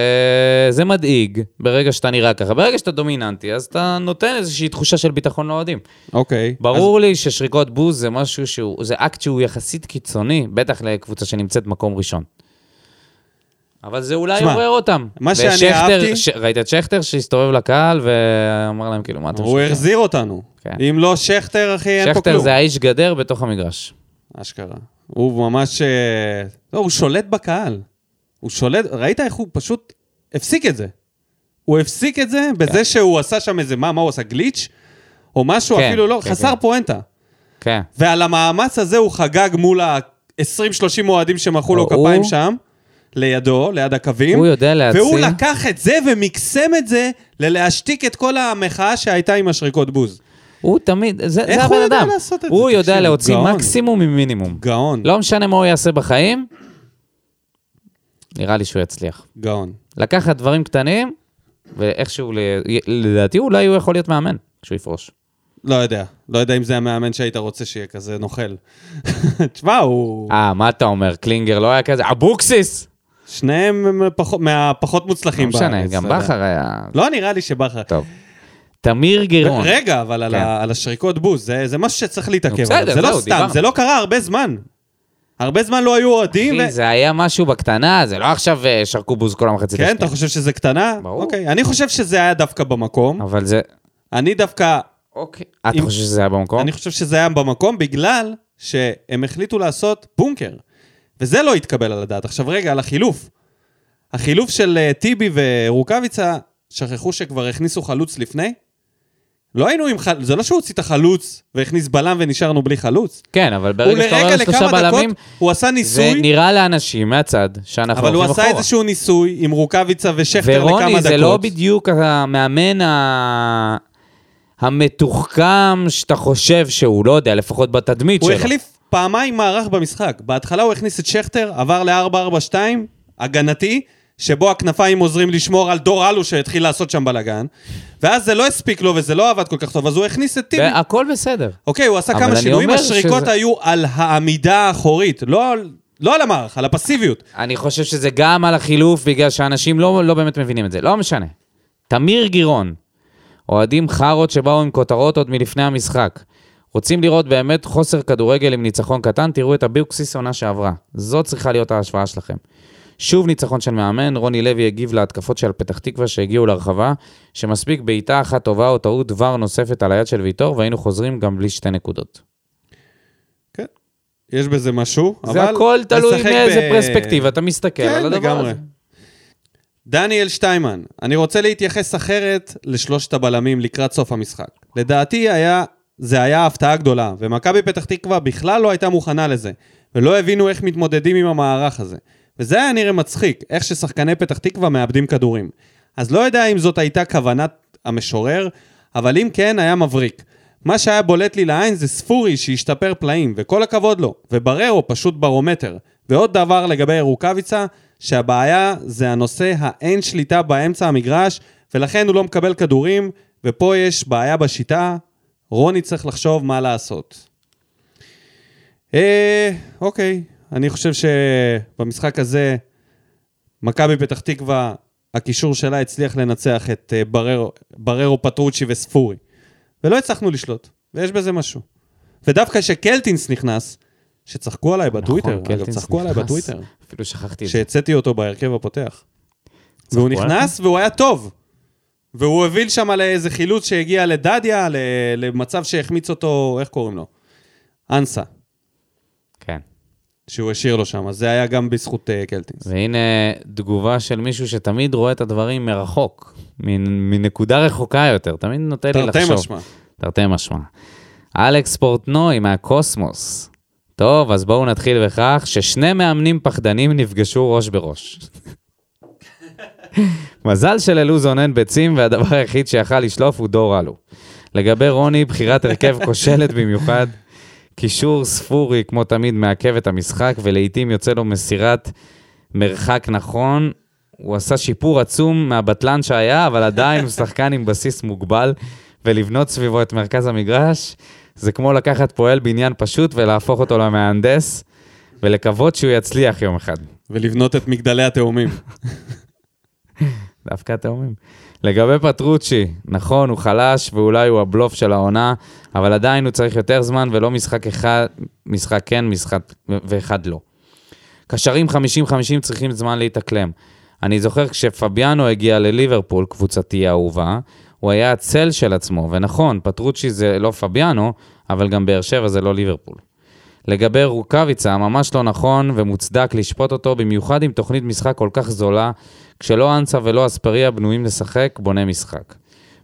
זה מדאיג ברגע שאתה נראה ככה. ברגע שאתה דומיננטי, אז אתה נותן איזושהי תחושה של ביטחון לאוהדים. אוקיי. ברור לי ששריקות בוז זה משהו שהוא... זה אקט שהוא יחסית קיצוני, בטח לקבוצה שנמצאת מקום ראשון. אבל זה אולי עורר אותם. מה שאני ושכטר- אהבתי- ש... ראית את שכטר שהסתובב לקהל ואמר להם כאילו, מה אתם הוא שותים?" החזיר אותנו. כן. אם לא שכטר, אחי, אין פה שכטר כלום. זה האיש גדר בתוך המגרש. אשכרה. הוא ממש... אה, לא, הוא שולט בקהל. הוא שולט... ראית איך הוא פשוט הפסיק את זה. הוא הפסיק את זה בזה שהוא עשה שם איזה... מה, מה הוא עשה? גליץ'? או משהו? כן, אפילו לא, כן, חסר כן. פואנטה. כן. ועל המאמץ הזה הוא חגג מול ה-20-30 אוהדים שמחאו לו הוא- כפיים שם, לידו, ליד הקווים. הוא יודע להציל. והוא לקח את זה ומקסם את זה ללהשתיק את כל המחאה שהייתה עם השריקות בוז. הוא תמיד, זה, איך זה הוא הבן יודע אדם. לעשות את זה? הוא יודע תקשיב, להוציא גאון. מקסימום ממינימום. גאון, לא משנה מה הוא יעשה בחיים, נראה לי שהוא יצליח. גאון. לקחת דברים קטנים, ואיכשהו, לדעתי אולי הוא יכול להיות מאמן כשהוא יפרוש. לא יודע. לא יודע אם זה המאמן שהיית רוצה שיהיה כזה נוכל. תשמע, הוא... אה, מה אתה אומר? קלינגר לא היה כזה? אבוקסיס! שניהם הם פחות- מהפחות לא מוצלחים משנה, בארץ, גם אתה יודע. בכר היה... לא נראה לי שבכר. טוב. תמיר גירון. רגע, אבל על כן. ה- על השריקות בוז, זה זה משהו שצריך להתעכב עליו. זה לא זהו, סתם, דיברנו. זה לא קרה הרבה זמן. הרבה זמן לא היו אוהדים. ו- אחי, זה היה משהו בקטנה, זה לא עכשיו אה, שרקו בוז כל המחצית כן, השנייה. אתה חושב שזה קטנה? ברור. אוקיי, אני חושב שזה היה דווקא במקום. אבל זה... אני דווקא, אוקיי. אתה אם- חושב שזה היה במקום? אני חושב שזה היה במקום בגלל שהם החליטו לעשות בונקר. וזה לא התקבל על הדעת. עכשיו רגע, על החילוף. החילוף של אה, טיבי ורוקאביצה, שכחו שכבר הכניסו חלוץ לפני? לא היינו עם חלוץ, זה לא שהוא הוציא את החלוץ והכניס בלם ונשארנו בלי חלוץ. כן, אבל הוא ברגע שאתה אומר שלושה בלמים, הוא עשה זה ניסוי, נראה לאנשים מהצד שאנחנו אבל הוא הולכים עשה אחורה. איזשהו ניסוי עם רוקאביצה ושכטר לכמה דקות. ורוני זה לא בדיוק המאמן ה... המתוחכם שאתה חושב שהוא, לא יודע, לפחות בתדמית הוא שלו. החליף פעמיים מערך במשחק. בהתחלה הוא הכניס את שכטר, עבר ל-4-4-2, הגנתי, שבו הכנפיים עוזרים לשמור על דור אלו שהתחיל לעשות שם בלאגן, ואז זה לא הספיק לו וזה לא עבד כל כך טוב, אז הוא הכניס את טיבי. והכל בסדר. אוקיי, הוא עשה כמה שינויים, השריקות שזה- היו על העמידה האחורית, לא על... לא על המערך, על הפסיביות. אני חושב שזה גם על החילוף, בגלל שאנשים לא, לא באמת מבינים את זה. לא משנה. תמיר גירון, אוהדים חארות שבאו עם כותרות עוד מלפני המשחק. רוצים לראות באמת חוסר כדורגל עם ניצחון קטן, תראו את הביוקסיס עונה שעברה. זאת צריכה להיות ההשוואה שלכם. שוב ניצחון של מאמן, רוני לוי הגיב להתקפות של פתח תקווה שהגיעו לרחבה, שמספיק בעיטה אחת טובה או טעות דבר נוספת על היד של ויטור, והיינו חוזרים גם בלי שתי נקודות. כן, יש בזה משהו, אבל... זה הכל תלוי מאיזה ב- פרספקטיבה אתה מסתכל כן, על הדבר לגמרי. הזה. דניאל שטיימן, אני רוצה להתייחס אחרת לשלושת הבלמים לקראת סוף המשחק. לדעתי היה, זה היה הפתעה גדולה, ומכבי פתח תקווה בכלל לא הייתה מוכנה לזה, ולא הבינו איך מתמודדים עם המערך הזה. וזה היה נראה מצחיק, איך ששחקני פתח תקווה מאבדים כדורים. אז לא יודע אם זאת הייתה כוונת המשורר, אבל אם כן, היה מבריק. מה שהיה בולט לי לעין זה ספורי שהשתפר פלאים, וכל הכבוד לו, ובררו פשוט ברומטר. ועוד דבר לגבי רוקאביצה, שהבעיה זה הנושא האין שליטה באמצע המגרש, ולכן הוא לא מקבל כדורים, ופה יש בעיה בשיטה, רוני צריך לחשוב מה לעשות. אה, אוקיי, אני חושב שבמשחק הזה, מכבי פתח תקווה, הקישור שלה הצליח לנצח את אה, בררו, בררו פטרוצ'י וספורי. ולא הצלחנו לשלוט, ויש בזה משהו. ודווקא כשקלטינס נכנס, שצחקו עליי בטוויטר, אגב, נכון, קלטינס צחקו עליי נכנס. בטוויטר, אפילו שכחתי את זה. שהצאתי אותו בהרכב הפותח. והוא? נכנס והוא היה טוב. והוא הוביל שם לאיזה חילוץ שהגיע לדדיה, למצב שהחמיץ אותו, איך קוראים לו? אנסה. שהוא השאיר לו שם, אז זה היה גם בזכות uh, קלטינס. והנה תגובה של מישהו שתמיד רואה את הדברים מרחוק, מנ- מנקודה רחוקה יותר, תמיד נותן לי תרתי לחשוב. משמע. תרתי משמע. אלכס פורטנוי מהקוסמוס. טוב, אז בואו נתחיל בכך ששני מאמנים פחדנים נפגשו ראש בראש. מזל שללוזון אין ביצים, והדבר היחיד שיכל לשלוף הוא דור אלו. לגבי רוני, בחירת הרכב כושלת במיוחד. קישור ספורי, כמו תמיד, מעכב את המשחק, ולעיתים יוצא לו מסירת מרחק נכון. הוא עשה שיפור עצום מהבטלן שהיה, אבל עדיין הוא שחקן עם בסיס מוגבל, ולבנות סביבו את מרכז המגרש, זה כמו לקחת פועל בניין פשוט ולהפוך אותו למהנדס, ולקוות שהוא יצליח יום אחד. ולבנות את מגדלי התאומים. דווקא התאומים. לגבי פטרוצ'י, נכון, הוא חלש ואולי הוא הבלוף של העונה, אבל עדיין הוא צריך יותר זמן ולא משחק אחד, משחק כן, משחק ואחד לא. קשרים 50-50 צריכים זמן להתאקלם. אני זוכר כשפביאנו הגיע לליברפול, קבוצתי האהובה, הוא היה הצל של עצמו, ונכון, פטרוצ'י זה לא פביאנו, אבל גם באר שבע זה לא ליברפול. לגבי רוקאביצה, ממש לא נכון ומוצדק לשפוט אותו, במיוחד עם תוכנית משחק כל כך זולה, כשלא אנסה ולא אספריה בנויים לשחק, בונה משחק.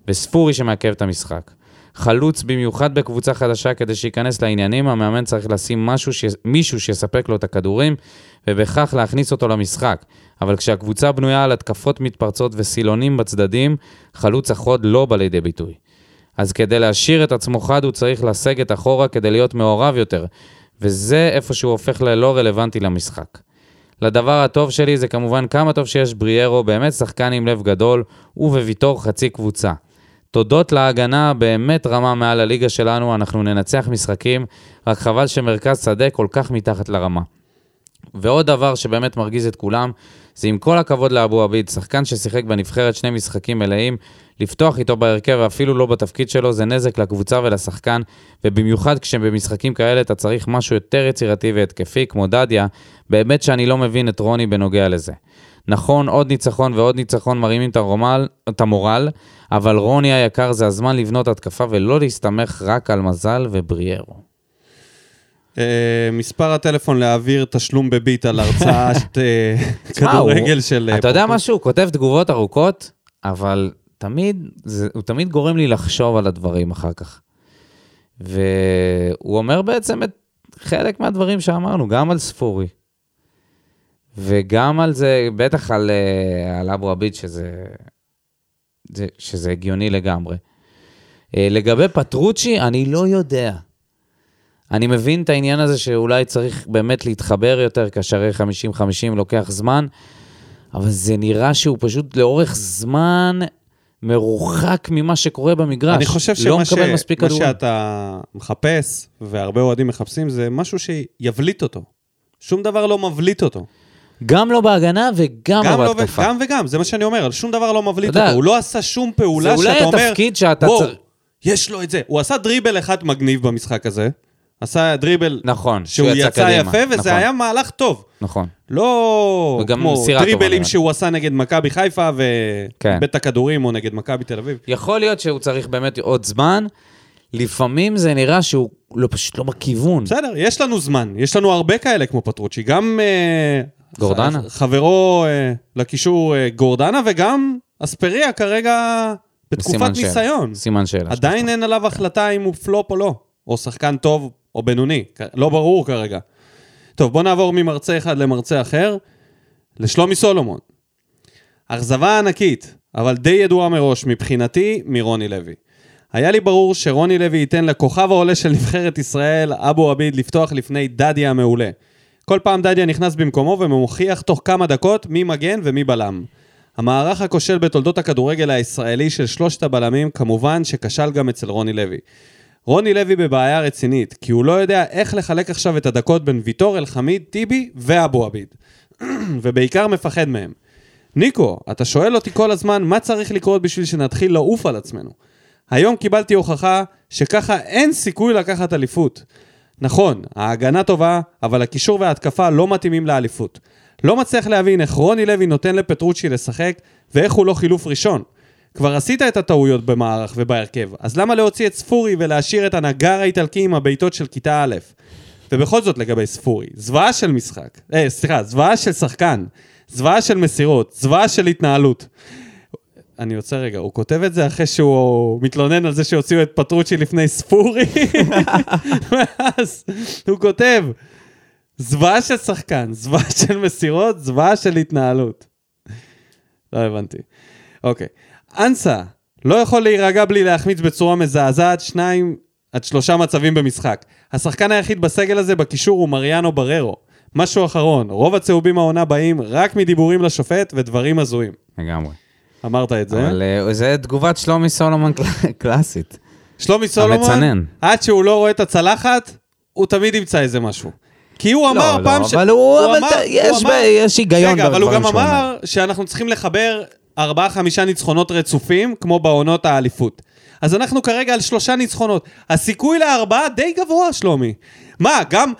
וספורי שמעכב את המשחק. חלוץ במיוחד בקבוצה חדשה כדי שייכנס לעניינים, המאמן צריך לשים משהו ש... מישהו שיספק לו את הכדורים, ובכך להכניס אותו למשחק. אבל כשהקבוצה בנויה על התקפות מתפרצות וסילונים בצדדים, חלוץ החוד לא בא לידי ביטוי. אז כדי להשאיר את עצמו חד, הוא צריך לסגת אחורה כדי להיות מעורב יותר, וזה איפה שהוא הופך ללא רלוונטי למשחק. לדבר הטוב שלי זה כמובן כמה טוב שיש בריארו, באמת שחקן עם לב גדול, ובוויתור חצי קבוצה. תודות להגנה באמת רמה מעל הליגה שלנו, אנחנו ננצח משחקים, רק חבל שמרכז שדה כל כך מתחת לרמה. ועוד דבר שבאמת מרגיז את כולם, זה עם כל הכבוד לאבו עביד, שחקן ששיחק בנבחרת שני משחקים מלאים, לפתוח איתו בהרכב ואפילו לא בתפקיד שלו זה נזק לקבוצה ולשחקן, ובמיוחד כשבמשחקים כאלה אתה צריך משהו יותר יצירתי והתקפי, כמו דדיה, באמת שאני לא מבין את רוני בנוגע לזה. נכון, עוד ניצחון ועוד ניצחון מרימים את, הרומל, את המורל, אבל רוני היקר זה הזמן לבנות התקפה ולא להסתמך רק על מזל ובריארו. אה, מספר הטלפון להעביר תשלום בביט על הרצאה אה, כדורגל של... אה, אתה יודע. משהו? הוא כותב תגובות ארוכות, אבל תמיד, זה, הוא תמיד גורם לי לחשוב על הדברים אחר כך. והוא אומר בעצם את חלק מהדברים שאמרנו, גם על ספורי, וגם על זה, בטח על, על אבו עביד, שזה, זה, שזה הגיוני לגמרי. לגבי פטרוצ'י, אני לא יודע. אני מבין את העניין הזה שאולי צריך באמת להתחבר יותר, קשרי 50-50 לוקח זמן, אבל זה נראה שהוא פשוט לאורך זמן מרוחק ממה שקורה במגרש. אני חושב לא שמה ש... מקבל מספיק מה. שאתה מחפש, והרבה אוהדים מחפשים, זה משהו שיבליט אותו. שום דבר לא מבליט אותו. גם לא בהגנה וגם גם לא לא, בהתקפה. גם וגם, זה מה שאני אומר, שום דבר לא מבליט יודע, אותו. הוא לא עשה שום פעולה זה אולי שאתה אומר, התפקיד שאתה צריך... יש לו את זה. הוא עשה דריבל אחד מגניב במשחק הזה. עשה דריבל נכון, שהוא יצא קדימה. יפה, וזה נכון, היה מהלך טוב. נכון. לא כמו דריבלים. שהוא עשה נגד מכבי חיפה כן. ואיבד את הכדורים, או נגד מכבי תל אביב. יכול להיות שהוא צריך באמת עוד זמן. לפעמים זה נראה שהוא לא, פשוט לא בכיוון. בסדר, יש לנו זמן, יש לנו הרבה כאלה כמו פטרוצ'י, גם אה, גורדנה. חברו אה, לקישור אה, גורדנה, וגם אספריה כרגע בתקופת שאלה. ניסיון. סימן שאלה. עדיין אין עליו החלטה אם הוא פלופ או לא, או שחקן טוב או בינוני, לא ברור כרגע. טוב, בוא נעבור ממרצה אחד למרצה אחר, לשלומי סולומון. אכזבה ענקית, אבל די ידועה מראש, מבחינתי, מרוני לוי. היה לי ברור שרוני לוי ייתן לכוכב העולה של נבחרת ישראל, אבו עביד, לפתוח לפני דדיה המעולה. כל פעם דדיה נכנס במקומו ומוכיח תוך כמה דקות מי מגן ומי בלם. המערך הכושל בתולדות הכדורגל הישראלי של שלושת הבלמים, כמובן שכשל גם אצל רוני לוי. רוני לוי בבעיה רצינית, כי הוא לא יודע איך לחלק עכשיו את הדקות בין ויטור, אלחמיד, טיבי ואבו עביד. ובעיקר מפחד מהם. ניקו, אתה שואל אותי כל הזמן מה צריך לקרות בשביל שנתחיל לעוף על עצמנו. היום קיבלתי הוכחה שככה אין סיכוי לקחת אליפות. נכון, ההגנה טובה, אבל הקישור וההתקפה לא מתאימים לאליפות. לא מצליח להבין איך רוני לוי נותן לפטרוצ'י לשחק, ואיך הוא לא חילוף ראשון. כבר עשית את הטעויות במערך ובהרכב, אז למה להוציא את ספורי ולהשאיר את הנגר האיטלקי עם הבעיטות של כיתה א'? ובכל זאת לגבי ספורי, זוועה של משחק, אה, סליחה, זוועה של שחקן, זוועה של מסירות, זוועה של התנהלות. אני עוצר רגע, הוא כותב את זה אחרי שהוא מתלונן על זה שהוציאו את פטרוצ'י לפני ספורי, ואז הוא כותב, זוועה של שחקן, זוועה של מסירות, זוועה של התנהלות. לא הבנתי. אוקיי. אנסה, לא יכול להירגע בלי להחמיץ בצורה מזעזעת שניים עד שלושה מצבים במשחק. השחקן היחיד בסגל הזה בקישור הוא מריאנו בררו. משהו אחרון, רוב הצהובים העונה באים רק מדיבורים לשופט ודברים הזויים. לגמרי. אמרת את זה. אבל אה, זה תגובת שלומי סולומון קל- קלאסית. שלומי סולומון, המצנן. עד שהוא לא רואה את הצלחת, הוא תמיד ימצא איזה משהו. כי הוא אמר לא, פעם לא, ש... אבל הוא, אבל אמר- יש הוא אמר- יש היגיון רגע, אבל הוא גם. אמר שאנחנו צריכים לחבר ארבעה-חמישה ניצחונות רצופים, כמו בעונות האליפות. אז אנחנו כרגע על שלושה ניצחונות. הסיכוי לארבעה די גבוה, שלומי. מה, גם...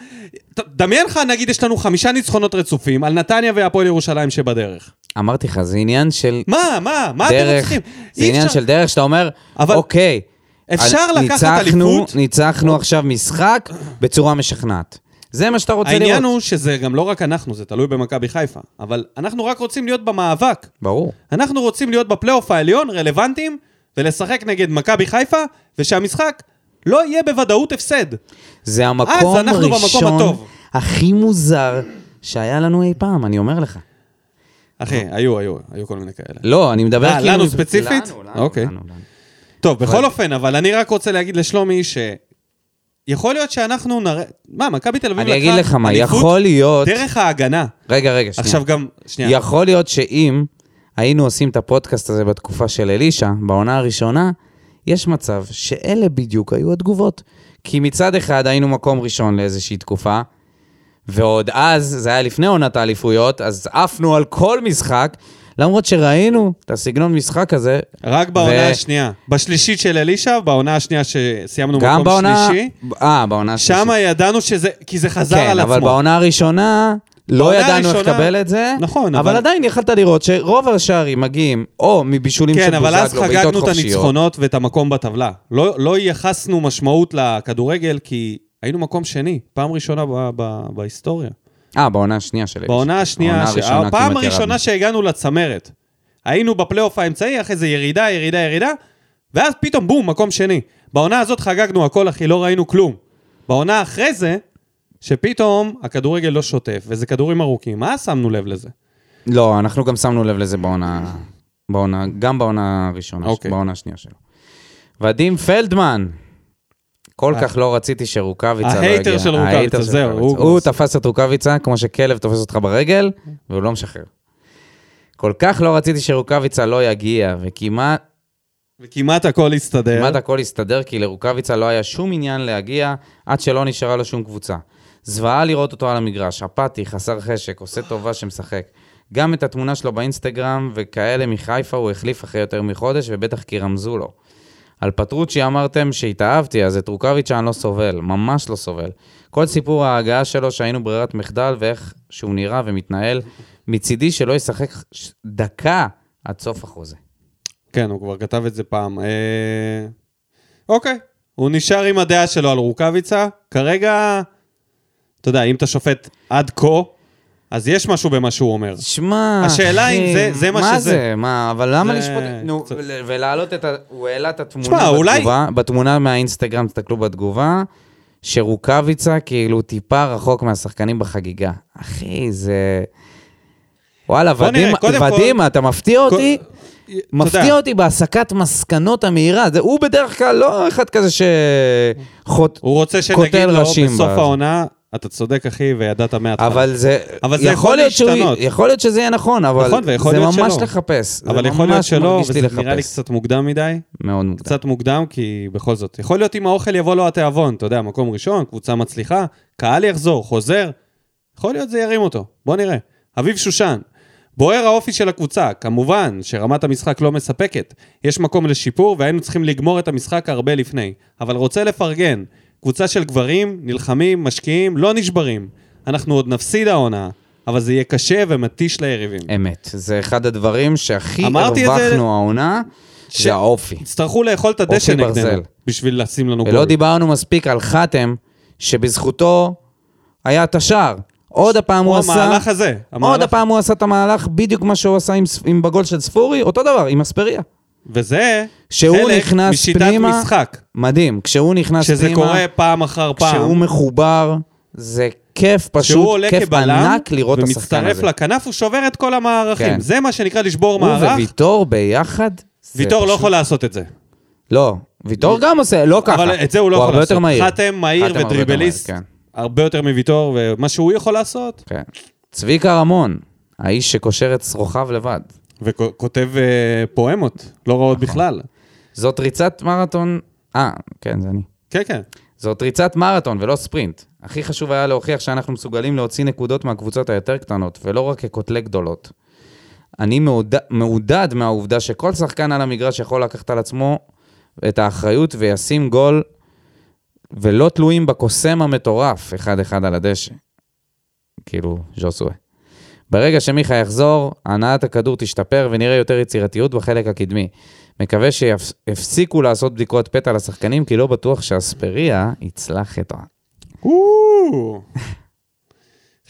דמיין לך, נגיד, יש לנו חמישה ניצחונות רצופים על נתניה והפועל ירושלים שבדרך. אמרתי לך, זה עניין של מה, מה, מה אתם דרך, צריכים? זה עניין אפשר- של דרך שאתה אומר, אבל אוקיי, אפשר על- לקחת ניצחנו- אליפות? ניצחנו עכשיו משחק בצורה משכנעת. זה מה שאתה רוצה לראות. העניין הוא שזה גם לא רק אנחנו, זה תלוי במכבי חיפה. אבל אנחנו רק רוצים להיות במאבק. ברור. אנחנו רוצים להיות בפלייאוף העליון, רלוונטיים, ולשחק נגד מכבי חיפה, ושהמשחק לא יהיה בוודאות הפסד. זה המקום הראשון. הכי מוזר שהיה לנו אי פעם, אני אומר לך. אחי, היו, היו, היו כל מיני כאלה. לא, אני מדבר אה, כאילו... לנו ספציפית? לנו, לנו, אוקיי. לנו, לנו. טוב, בכל אבל- אופן, אבל אני רק רוצה להגיד לשלומי ש... יכול להיות שאנחנו נראה... מה, מכבי תל אביב אני לקחה אגיד לך מה, יכול להיות... דרך ההגנה. רגע, רגע, שנייה. עכשיו גם... שנייה. יכול להיות שאם היינו עושים את הפודקאסט הזה בתקופה של אלישע, בעונה הראשונה, יש מצב שאלה בדיוק היו התגובות. כי מצד אחד היינו מקום ראשון לאיזושהי תקופה, ועוד אז, זה היה לפני עונת האליפויות, אז עפנו על כל משחק, למרות שראינו את הסגנון משחק הזה, רק בעונה ו- השנייה. בשלישית של אלישע, בעונה השנייה שסיימנו מקום בעונה... שלישי, אה, בעונה השלישית. שם ידענו שזה... כי זה חזר כן, על עצמו. אבל בעונה הראשונה לא ידענו איך לקבל את זה. נכון, אבל אבל- עדיין יכלת לראות שרוב השערים מגיעים או מבישולים של כן, אבל אז בוזגלו, בעיטות חגגנו את חופשיות. הניצחונות ואת המקום בטבלה. לא, לא ייחסנו משמעות לכדורגל, כי היינו מקום שני, פעם ראשונה ב- ב- בהיסטוריה. אה, בעונה השנייה של אלישע. בעונה השנייה, ש... הפעם הראשונה. שהגענו לצמרת. היינו בפלייאוף האמצעי, אחרי זה ירידה, ירידה, ירידה, ואז פתאום בום, מקום שני. בעונה הזאת חגגנו הכל, אחי, לא ראינו כלום. בעונה אחרי זה, שפתאום הכדורגל לא שוטף, וזה כדורים ארוכים. מה שמנו לב לזה? לא, אנחנו גם שמנו לב לזה בעונה... בעונה, גם בעונה הראשונה, אוקיי. בעונה השנייה שלו. ודים פלדמן. כל אה. כך לא רציתי שרוקאביצה לא יגיע. ההייטר של זהו, רוקאביצה. הוא הוא תפס את רוקאביצה כמו שכלב תופס אותך ברגל, והוא לא משחרר. כל כך לא רציתי שרוקאביצה לא יגיע, וכמעט וכמעט הכל הסתדר. כמעט הכל הסתדר, כי לרוקאביצה לא היה שום עניין להגיע עד שלא נשארה לו שום קבוצה. זוועה לראות אותו על המגרש, אפאתי, חסר חשק, עושה טובה שמשחק. גם את התמונה שלו באינסטגרם וכאלה מחיפה הוא החליף אחרי יותר מחודש, ובטח כי רמזו לו. על פטרוצ'י אמרתם שהתאהבתי, אז את רוקאביצ'ה אני לא סובל, ממש לא סובל. כל סיפור ההגעה שלו שהיינו ברירת מחדל ואיך שהוא נראה ומתנהל, מצידי שלא ישחק דקה עד סוף החוזה. כן, הוא כבר כתב את זה פעם. אה... אוקיי, הוא נשאר עם הדעה שלו על רוקאביצה. כרגע, אתה יודע, אם אתה שופט עד כה, אז יש משהו במה שהוא אומר. שמע, השאלה אחי, אם זה- זה מה מה שזה. זה? מה, אבל למה זה לשפוט... נו, קצת- ול- ולהעלות את ה... הוא העלה את התמונה אולי- בתגובה, בתמונה מהאינסטגרם, תסתכלו בתגובה, שרוקאביצה כאילו טיפה רחוק מהשחקנים בחגיגה. אחי, זה... וואלה, בוא נראה, ודים, כל- ודים, אתה מפתיע אותי, יודע, מפתיע אותי בהסקת מסקנות המהירה. זה, הוא בדרך כלל לא אחד כזה שחוט... הוא רוצה שנגיד לו בסוף. העונה, אתה צודק, אחי, וידעת מההתחלה. אבל זה... אבל זה יכול להיות שהוא-. יכול להיות שזה יהיה נכון, אבל נכון, ויכול זה להיות ממש שלא. לחפש. אבל יכול להיות ממש שלא, וזה נראה לי לחפש. קצת מוקדם מדי. מאוד מוקדם. קצת מוקדם, כי בכל זאת, יכול להיות אם האוכל יבוא לו התיאבון, אתה יודע, מקום ראשון, קבוצה מצליחה, קהל יחזור, חוזר, יכול להיות זה ירים אותו. בוא נראה. אביב שושן, בוער האופי של הקבוצה, כמובן שרמת המשחק לא מספקת, יש מקום לשיפור והיינו צריכים לגמור את המשחק הרבה לפני, אבל רוצה לפרגן, קבוצה של גברים, נלחמים, משקיעים, לא נשברים. אנחנו עוד נפסיד העונה, אבל זה יהיה קשה ומתיש ליריבים. אמת. זה אחד הדברים שהכי את זה- הרווחנו העונה, ש- זה האופי. יצטרכו לאכול את הדשא נגדנו. בשביל לשים לנו גול. ולא דיברנו מספיק על חתם, שבזכותו היה את השער. עוד הפעם הוא או עשה... המהלך הזה. עוד המהלך- הפעם הוא עשה את המהלך בדיוק מה שהוא עשה עם, עם בגול של ספורי, אותו דבר, עם אספריה. וזה שהוא חלק נכנס משיטת פנימה, משחק. מדהים, כשהוא נכנס שזה פנימה, קורה פעם אחר פעם. כשהוא מחובר, זה כיף פשוט, כיף ענק לראות את השחקן ומצטרף הזה. לכנף, הוא שובר את כל המערכים. כן. זה מה שנקרא לשבור הוא מערך. וויטור ביחד, ויטור לא פשוט- יכול לעשות את זה. לא, ויטור גם עושה, לא ככה. אבל את זה הוא לא יכול הרבה לעשות. יותר מהיר. חתם מהיר חתם הרבה יותר ודריבליסט, כן. הרבה יותר מוויטור, ומה שהוא יכול לעשות, כן. צביקה רמון, האיש שקושר את שרוכיו לבד. וכותב אה, פואמות, לא נכון. רעות בכלל. זאת ריצת מרתון... אה, כן, זה אני. כן, כן. זאת ריצת מרתון ולא ספרינט. הכי חשוב היה להוכיח שאנחנו מסוגלים להוציא נקודות מהקבוצות היותר קטנות, ולא רק כקוטלי גדולות. אני מעודד, מעודד מהעובדה שכל שחקן על המגרש יכול לקחת על עצמו את האחריות וישים גול, ולא תלויים בקוסם המטורף, אחד-אחד על הדשא. כאילו, ז'וסווה. ברגע שמיכה יחזור, הנעת הכדור תשתפר ונראה יותר יצירתיות בחלק הקדמי. מקווה שיפסיקו לעשות בדיקות פתע לשחקנים, כי לא בטוח שאספריה יצלח את ה...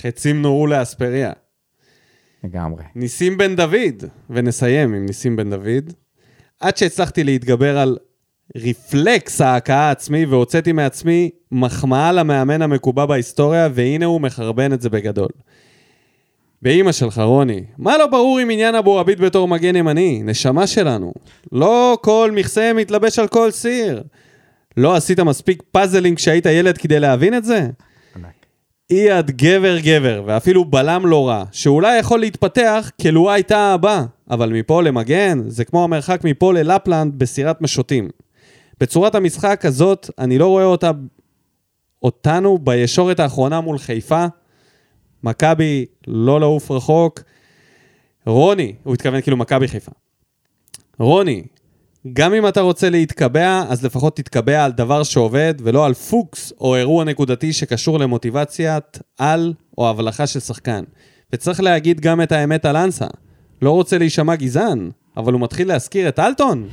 חצים נורו לאספריה. לגמרי. ניסים בן דוד, ונסיים עם ניסים בן דוד. עד שהצלחתי להתגבר על רפלקס ההכאה העצמי והוצאתי מעצמי מחמאה למאמן המקובע בהיסטוריה, והנה הוא מחרבן את זה בגדול. באימא שלך, רוני, מה לא ברור עם עניין אבו עביד בתור מגן ימני? נשמה שלנו. לא כל מכסה מתלבש על כל סיר. לא עשית מספיק פאזלים כשהיית ילד כדי להבין את זה? אייד גבר גבר, ואפילו בלם לא רע, שאולי יכול להתפתח כלואה הייתה הבא, אבל מפה למגן, זה כמו המרחק מפה ללפלנד בסירת משוטים. בצורת המשחק הזאת, אני לא רואה אותה, אותנו בישורת האחרונה מול חיפה. מכבי לא לעוף רחוק. רוני, הוא התכוון כאילו מכבי חיפה. רוני, גם אם אתה רוצה להתקבע, אז לפחות תתקבע על דבר שעובד, ולא על פוקס או אירוע נקודתי שקשור למוטיבציית על או הבלחה של שחקן. וצריך להגיד גם את האמת על אנסה. לא רוצה להישמע גזען, אבל הוא מתחיל להזכיר את אלטון.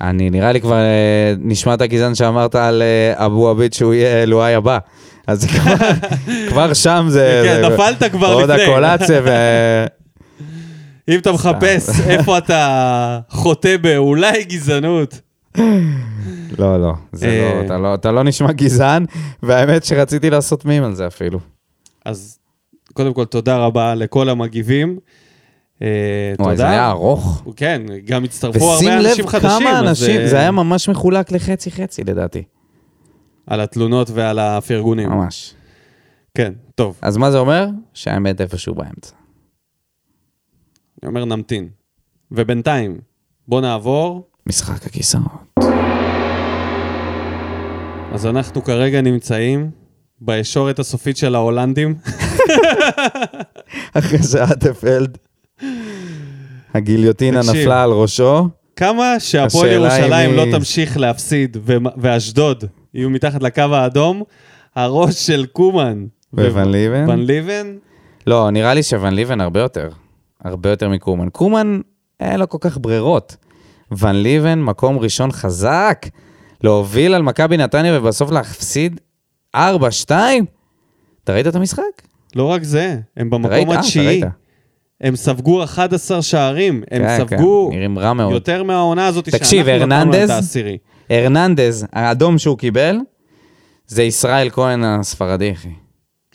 אני נראה לי כבר אה, נשמע את הגזען שאמרת על אה, אבו עביד שהוא יהיה לואי הבא. אז כבר, שם זה... כן, נפלת כבר עוד לפני. הקולציה ו... אם אתה מחפש איפה אתה חוטא באולי גזענות. לא, לא, זה אה. לא, אתה לא, אתה לא נשמע גזען, והאמת שרציתי לעשות מים על זה אפילו. אז קודם כל, תודה רבה לכל המגיבים. אה, תודה. וואי, זה היה ארוך. כן, גם הצטרפו ושים הרבה לב אנשים חדשים. כמה אז, אנשים, אה, זה היה ממש מחולק לחצי-חצי לדעתי. על התלונות ועל הפרגונים. ממש. כן, טוב. אז מה זה אומר? שהאמת איפשהו באמצע. אני אומר נמתין. ובינתיים, בוא נעבור. משחק הכיסאות. אז אנחנו כרגע נמצאים בישורת הסופית של ההולנדים. אחרי שאטפלד, הגיליוטינה. נפלה על ראשו. כמה שהפועל ירושלים לא תמשיך להפסיד ואשדוד יהיו מתחת לקו האדום, הראש של קומן וואן ליבן? ון ליבן, לא, נראה לי שוון ליבן הרבה יותר. הרבה יותר מקומן. קומן, אין לו כל כך ברירות. ון ליבן, מקום ראשון חזק, להוביל על מכבי נתניה ובסוף להפסיד 4-2? אתה ראית את המשחק? לא רק זה, הם? במקום אה, התשיעי. הם ספגו 11 שערים, הם כן, ספגו כן. יותר מהעונה הזאת תקשיב, שאנחנו נתנו להם את העשירי. הרננדז, האדום שהוא קיבל, זה ישראל כהן הספרדי, אחי.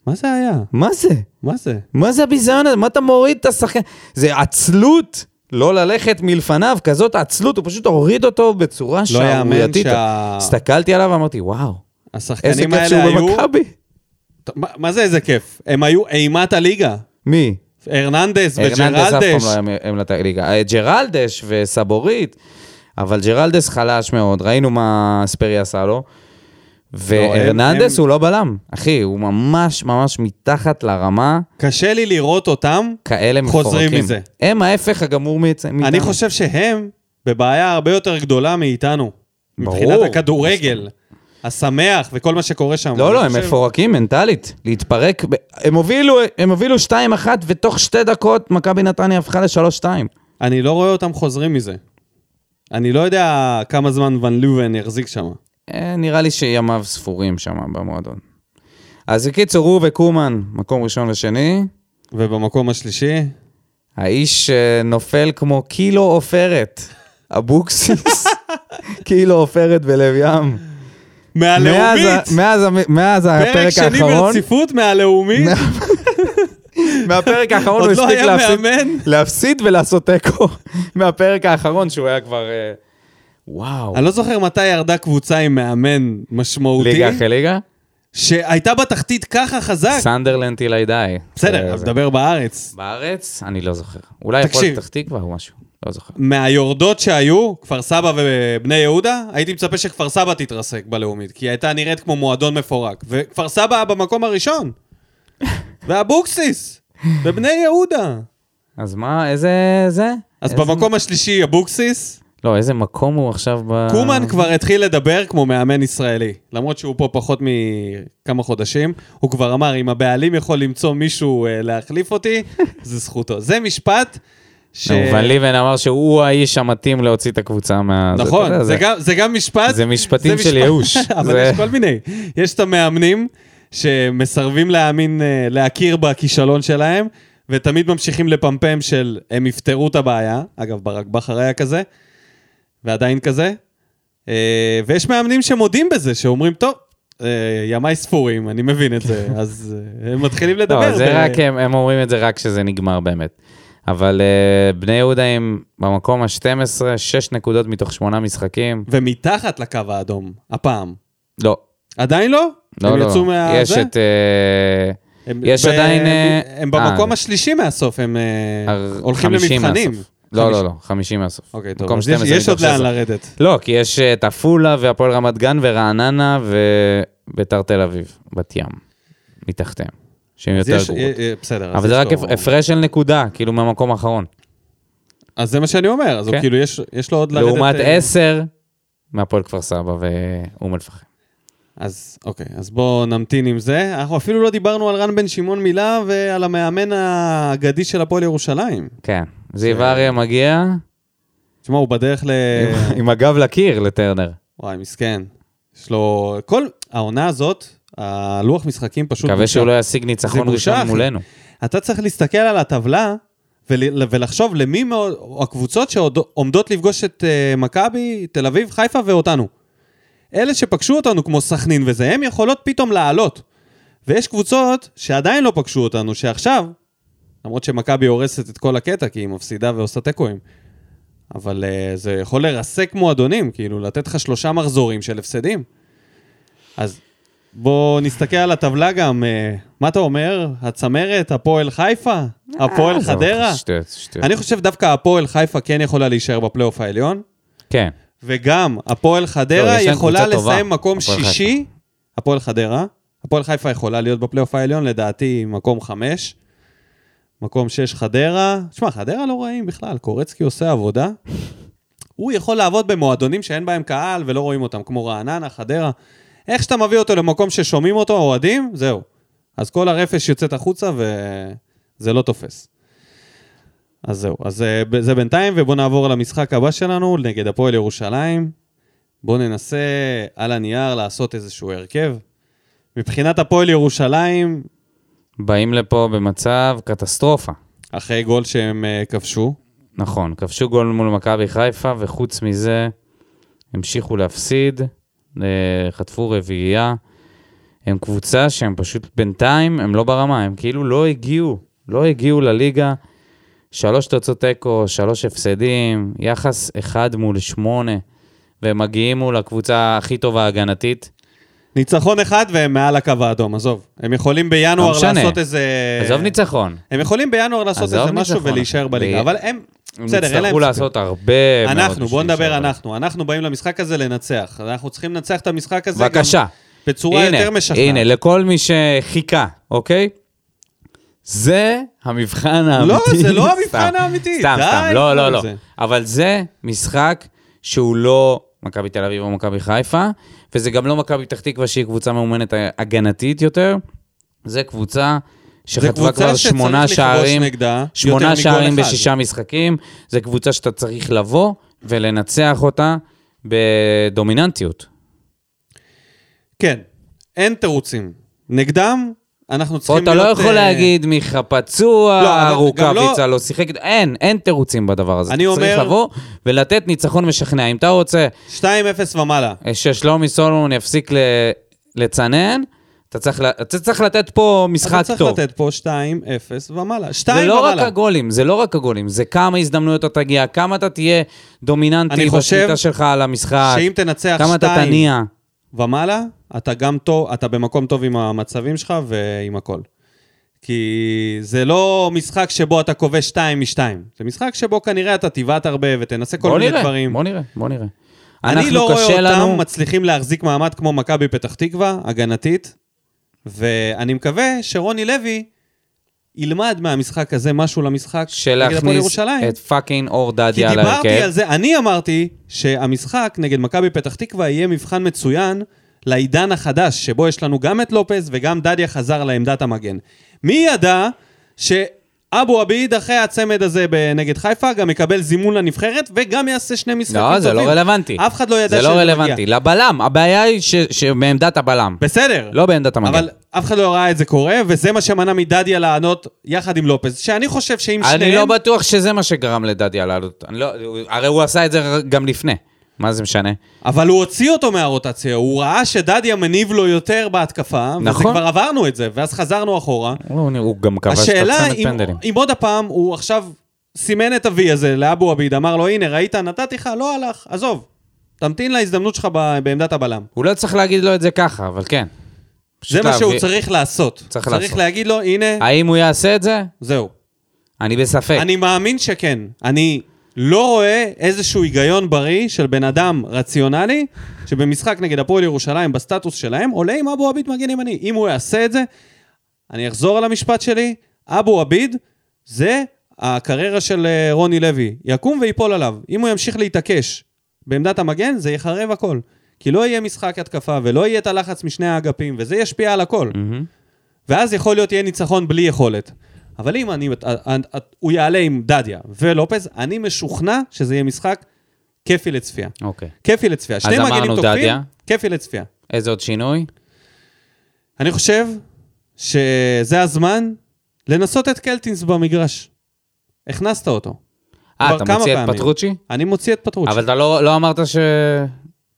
מה זה היה? מה זה? מה זה? מה זה הביזיון הזה? מה אתה מוריד את השחקן? זה עצלות לא ללכת מלפניו, כזאת עצלות, הוא פשוט הוריד אותו בצורה לא שערורייתית. שה- הסתכלתי עליו ואמרתי, וואו, איזה כיף שהוא היו במכבי. מה- מה זה איזה כיף? הם היו אימת הליגה. מי? הרננדס הרננדס אף וג'רלדש. פעם לא היה אימת הליגה. אה, ג'רלדש וסבורית, אבל ג'רלדס חלש מאוד, ראינו מה אספרי עשה לו. והרננדס הם- הוא לא בלם, אחי, הוא ממש ממש מתחת לרמה, קשה לי לראות אותם. כאלה. חוזרים מזה. הם ההפך הגמור מאיתנו. אני חושב שהם בבעיה הרבה יותר גדולה מאיתנו. ברור. מבחינת הכדורגל, השמח וכל מה שקורה שם. לא, לא, הם חושב- מפורקים מנטלית. להתפרק, הם הובילו, הם הובילו 2-1, ותוך שתי דקות מכבי נתניה הפכה ל-3-2. אני לא רואה אותם חוזרים מזה. אני לא יודע כמה זמן ון לובן יחזיק שם. אה, נראה לי שימיו ספורים שם במועדון. אז בקיצור, הוא וקומן, מקום ראשון ושני. ובמקום השלישי, האיש אה, נופל כמו קילו עופרת. אבוקסיס, קילו עופרת בלב ים. מאז מהלאומית! מאז מאז פרק הפרק שני האחרון, ברציפות מהלאומית. מהפרק האחרון הוא לא הספיק להפסיד-. להפסיד ולעשות תיקו. מהפרק האחרון שהוא היה כבר... אה, וואו. אני לא זוכר מתי ירדה קבוצה עם מאמן משמעותי, ליגה אחרי ליגה? שהייתה בתחתית ככה חזק. סנדרלנד I die. בסדר, זה- אז דבר בארץ. בארץ? אני לא זוכר. אולי תקשיב. הפועל פתח תקווה או משהו. לא זוכר. מהיורדות שהיו, כפר סבא ובני יהודה, הייתי מצפה שכפר סבא תתרסק בלאומית, כי היא הייתה נראית כמו מועדון מפורק. וכפר סבא היה במקום הראשון. ואבוקסיס, בבני יהודה. אז מה, איזה... זה? אז איזה- במקום השלישי אבוקסיס, לא, איזה מקום הוא עכשיו ב... קומן כבר התחיל לדבר כמו מאמן ישראלי. למרות שהוא פה פחות מכמה חודשים, הוא כבר אמר, אם הבעלים יכול למצוא מישהו אה, להחליף אותי, זה זכותו. זה משפט ש... ון ליבן אמר שהוא האיש המתאים להוציא את הקבוצה מה... נכון, זה גם- זה גם משפט... זה משפטים של ייאוש. אבל יש כל מיני. יש את המאמנים שמסרבים להאמין, אה, להכיר בכישלון שלהם, ותמיד ממשיכים לפמפם של הם יפתרו את הבעיה. אגב, ברק בכר היה כזה, ועדיין כזה. אה, ויש מאמנים שמודים בזה, שאומרים, טוב, אה, ימיי ספורים, אני מבין את זה, אז הם מתחילים לדבר. לא, זה ב- רק, הם, הם אומרים את זה רק כשזה נגמר באמת. אבל uh, בני יהודה הם במקום ה-12, 6 נקודות מתוך 8 משחקים. ומתחת לקו האדום, הפעם. לא, עדיין לא? לא, הם לא. יצאו מה... יש זה? את... אה, הם, יש ב- עדיין, אה, הם במקום אה, השלישי מהסוף, הם הר- הולכים 50 למבחנים. מהסוף. לא, לא, לא, 50 מהסוף. אוקיי, טוב, מקום אז יש- 12 יש עוד לאן 16. לרדת. לא, כי יש את עפולה והפועל רמת גן ורעננה וביתר תל אביב, בת ים, מתחתיהם, שהן אז יותר גרועות. בסדר. אבל זה רק הפרש של נקודה, כאילו מהמקום האחרון. אז זה מה שאני אומר, אז כן. כאילו, יש- יש לו עוד לרדת... לעומת אה, 10 מהפועל כפר סבא ואום אל-פחם. אז אוקיי, אז בואו נמתין עם זה. אנחנו אפילו לא דיברנו על רן בן שמעון מילה ועל המאמן האגדי של הפועל ירושלים. כן, זיו אריה מגיע תשמע, הוא בדרך ל... עם- עם הגב לקיר לטרנר. וואי, מסכן. יש לו... כל העונה הזאת, הלוח משחקים פשוט... מקווה. שהוא לא ישיג ניצחון ראשון אחי. מולנו. אתה צריך להסתכל על הטבלה ול, ולחשוב למי מאוד, או הקבוצות שעומדות לפגוש את uh, מכבי, תל אביב, חיפה ואותנו. אלה שפגשו אותנו כמו סכנין וזה, הם יכולות פתאום לעלות. ויש קבוצות שעדיין לא פגשו אותנו, שעכשיו, למרות שמכבי הורסת את כל הקטע, כי היא מפסידה ועושה תיקואים, אבל uh, זה יכול לרסק מועדונים, כאילו, לתת לך שלושה מחזורים של הפסדים. אז בוא נסתכל על הטבלה גם. אה, מה אתה אומר? הצמרת, הפועל חיפה? הפועל עזוב, חדרה? שטויות, שטויות. אני חושב דווקא הפועל חיפה כן יכולה להישאר בפלייאוף העליון, כן. וגם הפועל חדרה לא, יכולה קבוצה טובה, לסיים מקום שישי. הפועל חדרה. הפועל חיפה יכולה להיות בפלייאוף העליון, לדעתי מקום חמש. מקום שש חדרה. תשמע, חדרה לא רעים בכלל, קורצקי עושה עבודה. הוא יכול לעבוד במועדונים שאין בהם קהל ולא רואים אותם, כמו רעננה, חדרה. איך שאתה מביא אותו למקום ששומעים אותו, אוהדים, זהו. אז כל הרפש יוצאת החוצה וזה לא תופס. אז זהו, אז אה, זה בינתיים, ובואו נעבור למשחק הבא שלנו, נגד הפועל ירושלים. בואו ננסה על הנייר לעשות איזשהו הרכב. מבחינת הפועל ירושלים, באים לפה במצב קטסטרופה. אחרי גול שהם אה, כבשו, נכון, כבשו גול מול מכבי חיפה, וחוץ מזה, המשיכו להפסיד, אה, חטפו רביעייה. הם קבוצה שהם פשוט בינתיים, הם לא ברמה, הם כאילו לא הגיעו, לא הגיעו לליגה. שלוש תוצאות תיקו, שלוש הפסדים, יחס אחד מול שמונה, והם מגיעים מול הקבוצה הכי טובה הגנתית. ניצחון אחד והם מעל הקו האדום, עזוב. הם יכולים בינואר לא. לעשות איזה... עזוב ניצחון. הם יכולים בינואר לעשות איזה משהו ניצחון. ולהישאר בליגה, ב- אבל הם... בסדר, אין להם... יצטרכו. לעשות הרבה מאוד אנחנו, בואו נדבר אנחנו. אנחנו באים למשחק הזה לנצח. אנחנו צריכים לנצח את המשחק הזה בבקשה. גם בצורה הנה, יותר משכנעת. הנה, לכל מי שחיכה, אוקיי? זה המבחן האמיתי. לא, זה לא המבחן האמיתי, סתם, סתם, לא, לא, לא. אבל זה משחק שהוא לא מכבי תל אביב או מכבי חיפה, וזה גם לא מכבי פתח תקווה שהיא קבוצה מאומנת הגנתית יותר. זה קבוצה שחטפה כבר שמונה שערים, שמונה שערים. בשישה משחקים. זה קבוצה שאתה צריך לבוא ולנצח אותה בדומיננטיות. כן, אין תירוצים. נגדם, אנחנו פה צריכים אתה להיות... לא יכול אה, להגיד מיכה פצוע, לא, גם לא- רוקאביצה לא שיחק, אין, אין תירוצים בדבר הזה. אני אתה צריך אומר- לבוא ולתת ניצחון משכנע. אם אתה רוצה 2-0 ומעלה. אה, ששלומי סולומון יפסיק ל- לצנן, אתה צריך, אתה לתת פה משחק אתה צריך טוב. לתת פה 2-0 ומעלה. 2 זה לא רק ומעלה. הגולים, זה לא רק הגולים, זה כמה הזדמנויות אתה תגיע, כמה אתה תהיה דומיננטי אני חושב בשליטה שלך על המשחק, שאם תנצח כמה אתה 2 תניע. ומעלה, אתה גם טוב, אתה במקום טוב עם המצבים שלך ועם הכל. כי זה לא משחק שבו אתה כובש 2 מ-2. זה משחק שבו כנראה אתה תבעט הרבה ותנסה כל מיני נראה, דברים. בוא נראה, בוא נראה. אני לא רואה אותם לנו- מצליחים להחזיק מעמד כמו מכבי פתח תקווה, הגנתית, ואני מקווה שרוני לוי ילמד מהמשחק הזה משהו למשחק של נגד הפועל ירושלים. את fucking אור כי דדיה על דיברתי ההרכב. על זה, אני אמרתי שהמשחק נגד מכבי פתח תקווה יהיה מבחן מצוין לעידן החדש, שבו יש לנו גם את לופז וגם דדיה חזר לעמדת המגן. מי ידע שאבו עביד אחרי הצמד הזה נגד חיפה גם יקבל זימון לנבחרת וגם יעשה שני משחקים לא, טובים. זה לא רלוונטי. אף אחד לא ידע זה שזה לא מגיע. רלוונטי. לבלם, הבעיה היא ש- שבעמדת הבלם. בסדר. לא בעמדת המגן. אבל אף אחד לא ראה את זה קורה, וזה מה שמנע מדדיה לענות יחד עם לופז, שאני חושב שאם שניהם... אני לא בטוח שזה מה שגרם לדדיה לעלות. אני לא- הרי הוא עשה את זה גם לפני. מה זה משנה? אבל הוא הוציא אותו מהרוטציה, הוא ראה שדדיה מניב לו יותר בהתקפה, וזה נכון. כבר עברנו את זה, ואז חזרנו אחורה. הוא הוא גם כבש את השאלה הצמד אם, פנדלים. אם עוד הפעם הוא עכשיו סימן את ה-V הזה לאבו עביד, אמר לו, הנה, ראית, נתתי לך, לא הלך, עזוב. תמתין להזדמנות שלך ב- בעמדת הבלם. הוא לא צריך להגיד לו את זה ככה, אבל כן. זה מה שהוא להביא- צריך לעשות. צריך צריך לעשות. להגיד לו, הנה, האם הוא יעשה את זה? זהו. אני בספק. אני מאמין שכן. אני לא רואה איזשהו היגיון בריא של בן אדם רציונלי, שבמשחק נגד הפועל ירושלים, בסטטוס שלהם, עולה עם אבו עביד מגן ימני. אם הוא יעשה את זה, אני אחזור על המשפט שלי, אבו עביד זה הקריירה של אה, רוני לוי. יקום ויפול עליו. אם הוא ימשיך להתעקש בעמדת המגן, זה יחרב הכל. כי לא יהיה משחק התקפה, ולא יהיה את הלחץ משני האגפים, וזה ישפיע על הכל. מהמם. ואז יכול להיות יהיה ניצחון בלי יכולת. אבל אם אני, אה, אה, אה, הוא יעלה עם דדיה ולופז, אני משוכנע שזה יהיה משחק כיפי לצפייה. אוקיי. כיפי לצפייה. שני מגנים תוקפים, דדיה. כיפי לצפייה. איזה עוד שינוי? אני חושב שזה הזמן לנסות את קלטינס במגרש. הכנסת אותו. אה, אתה מוציא את פעמים. פטרוצ'י? אני מוציא את פטרוצ'י. אבל אתה לא לא אמרת ש...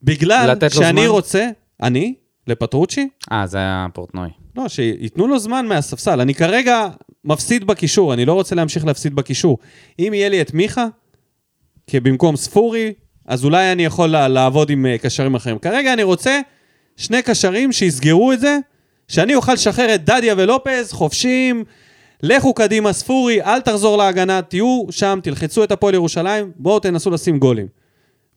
בגלל שאני זמן? רוצה, אני, לפטרוצ'י, אה, זה היה פורטנוי. לא, שייתנו לו זמן מהספסל. אני כרגע מפסיד בקישור, אני לא רוצה להמשיך להפסיד בקישור. אם יהיה לי את מיכה, כבמקום ספורי, אז אולי אני יכול לעבוד עם אה, קשרים אחרים. כרגע אני רוצה שני קשרים שיסגרו את זה, שאני אוכל לשחרר את דדיה ולופז, חופשים, לכו קדימה ספורי, אל תחזור להגנה, תהיו שם, תלחצו את הפועל ירושלים, בואו תנסו לשים גולים.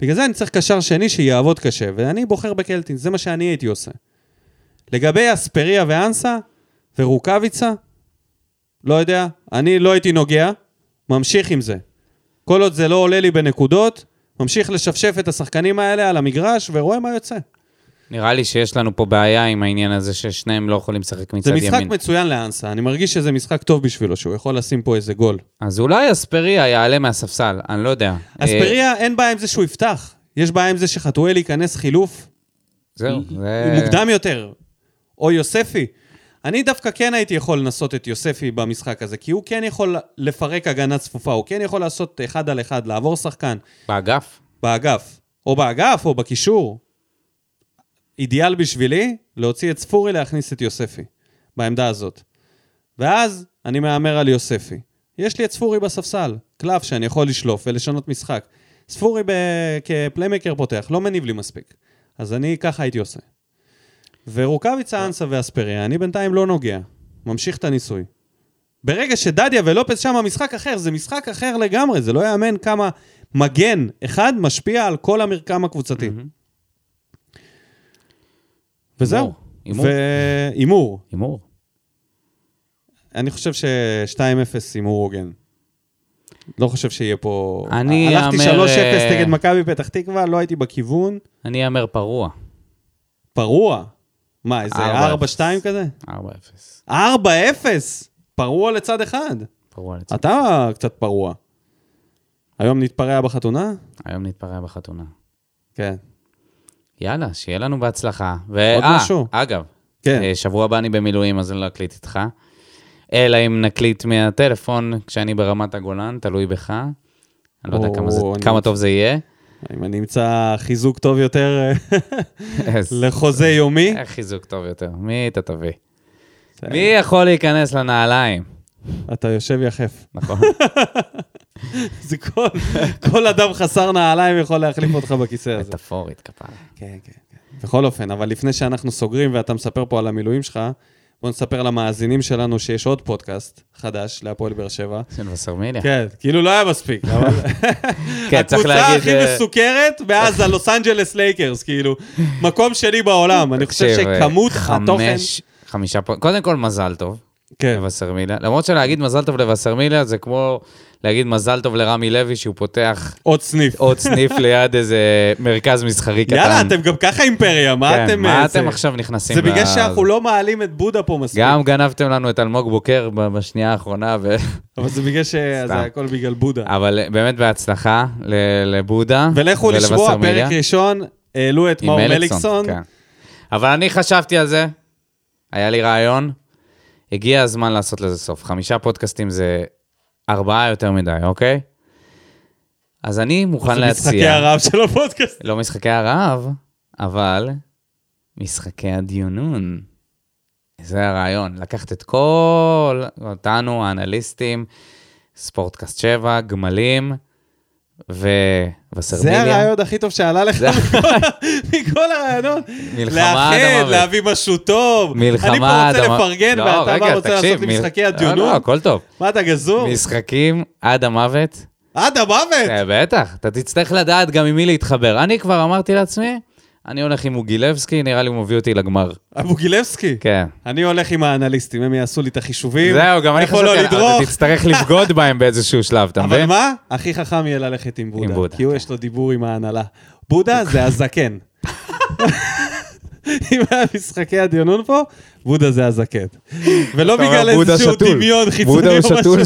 בגלל זה אני צריך קשר שני שיעבוד קשה, ואני בוחר בקלטין, זה מה שאני הייתי עושה. לגבי אספריה ואנסה ורוקאביצה, לא יודע, אני לא הייתי נוגע, ממשיך עם זה. כל עוד זה לא עולה לי בנקודות, ממשיך לשפשף את השחקנים האלה על המגרש ורואה מה יוצא. נראה לי שיש לנו פה בעיה עם העניין הזה ששניהם לא יכולים לשחק מצד זה ימין. משחק מצוין לאנסה, אני מרגיש שזה משחק טוב בשבילו, שהוא יכול לשים פה איזה גול. אז אולי אספריה יעלה מהספסל, אני לא יודע. אה, אספריה, אין בעיה עם זה שהוא יפתח. יש בעיה עם זה שחתואל ייכנס חילוף זהו, זה... מוקדם יותר. או יוספי. אני דווקא כן הייתי יכול לנסות את יוספי במשחק הזה, כי הוא כן יכול לפרק הגנה צפופה, הוא כן יכול לעשות אחד על אחד, לעבור שחקן באגף? באגף, או באגף או בקישור. אידיאל בשבילי, להוציא את ספורי, להכניס את יוספי, בעמדה הזאת. ואז אני מהמר על יוספי. יש לי את ספורי בספסל, קלף שאני יכול לשלוף ולשנות משחק. ספורי ב... כפליימקר פותח, לא מניב לי מספיק. אז אני ככה הייתי עושה. ורוקאביצה, אנסה ואספריה, אני בינתיים לא נוגע. ממשיך את הניסוי. ברגע שדדיה ולופס שם משחק אחר, זה משחק אחר לגמרי, זה לא יאמן כמה מגן אחד משפיע על כל המרקם הקבוצתי. וזהו. הימור. הימור. אני חושב ש-2-0 הימור הוגן. לא חושב שיהיה פה... אני הלכתי אאמר, 3-0 אה, נגד מכבי פתח תקווה, לא הייתי בכיוון. אני אאמר פרוע. פרוע. מה, איזה 4-0. 4-2 כזה? 4-0. 4-0! פרוע לצד אחד. פרוע לצד. אתה קצת פרוע. היום נתפרע בחתונה? היום נתפרע בחתונה. כן. יאללה, שיהיה לנו בהצלחה. ו- עוד אה, משהו? אגב, כן. אה, שבוע הבא אני במילואים, אז אני לא אקליט איתך. אלא אם נקליט מהטלפון כשאני ברמת הגולן, תלוי בך. אני לא יודע כמה זה- כמה טוב זה יהיה. אם אני אמצא חיזוק טוב יותר אה, לחוזה יומי. איך חיזוק טוב יותר? מי אתה תביא? מי יכול להיכנס לנעליים? אתה יושב יחף. נכון. זה כל, כל אדם חסר נעליים יכול להחליף אותך בכיסא הזה. מטאפורית כפרה. כן, כן, כן. בכל אופן, אבל לפני שאנחנו סוגרים ואתה מספר פה על המילואים שלך, בוא נספר למאזינים שלנו שיש עוד פודקאסט חדש להפועל באר שבע. של וסרמיליה. כן, כאילו לא היה מספיק. כן, צריך הקבוצה להגיד... הכי אה, מסוקרת, ואז הלוס אנג'לס לייקרס, כאילו, מקום שני בעולם. אני חושב תקשיב, אה, שכמות חמש- התוכן... חמישה פו... קודם כל, מזל טוב כן, לווסרמיליה. למרות שלהגיד מזל טוב לווסרמיליה זה כמו להגיד מזל טוב לרמי לוי שהוא פותח עוד סניף. עוד סניף ליד איזה מרכז מסחרי קטן. יאללה, אתם גם ככה אימפריה, מה כן, אתם... מה אה, אתם זה- עכשיו נכנסים זה בגלל ל- שאנחנו לא מעלים את בודה פה מספיק. גם גנבתם לנו את אלמוג בוקר בשנייה האחרונה, ו... אבל זה בגלל שזה סתם. הכל בגלל בודה. אבל באמת בהצלחה ל- לבודה ולכו לשמוע, ולווסרמיליה. פרק ראשון, העלו את מאור מליקסון. כן. אבל אני חשבתי על זה, היה לי רעיון, הגיע הזמן לעשות לזה סוף. חמישה פודקאסטים זה ארבעה יותר מדי, אוקיי? אז אני מוכן זה להציע... משחקי הרעב של הפודקאסט. לא משחקי הרעב, אבל משחקי הדיונון. זה הרעיון, לקחת את כל אותנו, האנליסטים, ספורטקאסט 7, גמלים ווסרמיליה. זה הרעיון הכי טוב שעלה לך מכל- הרעיונות. מלחמה לאחד. להביא משהו טוב. מלחמה אני פה רוצה המוות. לפרגן, לא, ואתה רגע, רוצה לעשות תקשיב, לי מל- משחקי לא, הדיונות? לא, הכל טוב. מה, אתה גזור? משחקים עד המוות. עד המוות! אה, בטח, אתה תצטרך לדעת גם עם מי להתחבר. אני כבר אמרתי לעצמי, אני הולך עם מוגילבסקי, נראה לי הוא מביא אותי לגמר. אבוגילבסקי. כן. אני הולך עם האנליסטים, הם יעשו לי את החישובים. זהו, גם אני איפה לא חשבתי, לדרוך. אתה תצטרך לבגוד בהם באיזשהו שלב, אתה אבל מבין? מה? הכי חכם יהיה ללכת עם בודה. עם בודה, כי הוא כן. יש לו דיבור עם ההנהלה. בודה זה הזקן. אם היה משחקי הדיונון פה, בודה זה הזקן. ולא בגלל איזשהו. דמיון חיצוני או. משהו,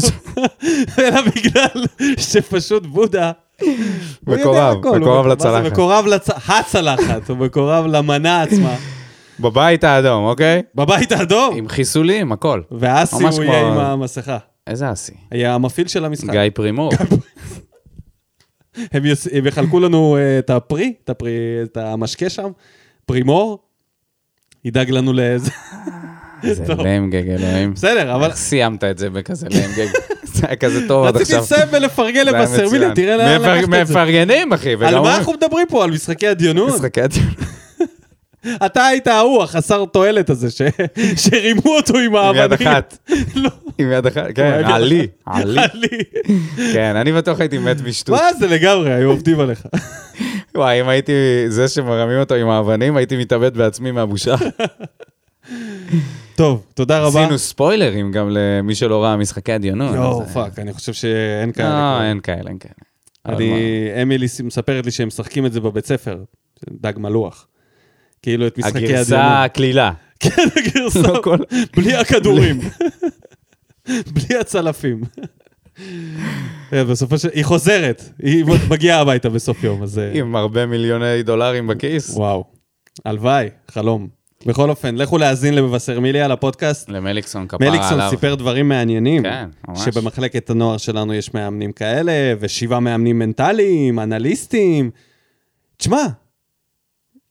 אלא בגלל שפשוט בודה... מקורב, מקורב לצלחת. מקורב הצלחת, הוא מקורב למנה עצמה. בבית האדום, אוקיי? בבית האדום. עם חיסולים, הכל. ואסי הוא יהיה עם המסכה. איזה אסי? היה המפעיל של המשחק. גיא פרימור. הם, יחלקו לנו אה, את הפרי, את, הפרי, את המשקה שם, פרימור, ידאג לנו לאיזה... איזה. למגג, אלוהים. בסדר, אבל איך סיימת את זה בכזה למגג? זה היה כזה טוב עד רציתי עכשיו. לסיים ולפרגן לבשרמיליה, מצוין. תראה לאן לקחת את זה. מפרגנים, אחי. על מה אנחנו מדברים פה? על משחקי הדיונות? משחקי הדיון. אתה היית ההוא, החסר תועלת הזה. שרימו אותו עם עם האבנים. יד אחת. לא, עם יד אחת, כן, עם. עלי. עלי. כן, אני בטוח הייתי מת משטות. מה זה לגמרי, היו עובדים עליך. וואי, אם הייתי זה שמרמים אותו עם האבנים, הייתי מתאבד בעצמי מהבושה. טוב, תודה רבה. עשינו ספוילרים גם למי שלא ראה משחקי הדיונון. יואו, אז, אה, fuck, אני חושב שאין כאלה. לא. אין כאלה, אין כאלה. אני? אמילי מספרת לי שהם משחקים את זה בבית ספר, דג מלוח. כאילו את משחקי הדיונון. הגרסה הקלילה. כן, הגרסה, לא בלי הכדורים. בלי הצלפים. אה, בסופו של... היא חוזרת, היא מגיעה הביתה בסוף יום, אז... אה, עם הרבה מיליוני דולרים בכיס. וואו. הלוואי, חלום. בכל אופן, לכו להאזין לבשרמיליה, לפודקאסט. למליקסון כפרה עליו. מליקסון סיפר דברים מעניינים. כן, ממש. שבמחלקת הנוער שלנו יש מאמנים כאלה, ושבעה מאמנים מנטליים, אנליסטים. תשמע,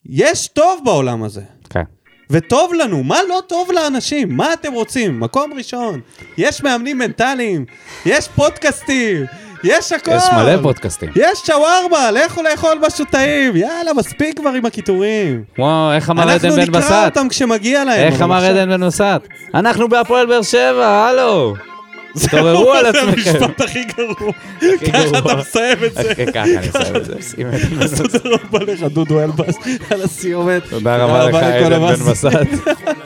יש טוב בעולם הזה. כן. וטוב לנו, מה לא טוב לאנשים? מה אתם רוצים? מקום ראשון. יש מאמנים מנטליים, יש פודקאסטים, יש הכל. יש מלא פודקאסטים. יש שווארמה, לכו לאכול משהו טעים. יאללה, מספיק כבר עם הקיטורים. וואו, איך אמר אנחנו עדן בן נקרא בסט? אותם כשמגיע להם. איך אמר עדן בן בסט? אנחנו בהפועל באר שבע, הלו. תתעוררו על זה עצמכם. המשפט הכי גרוע. ככה. אתה מסיים את זה. אחי, ככה אני מסיים את זה. בסט. תודה רבה לך, דודו אלבאס, על הסיומת. תודה רבה לך, עדן בן. בסט.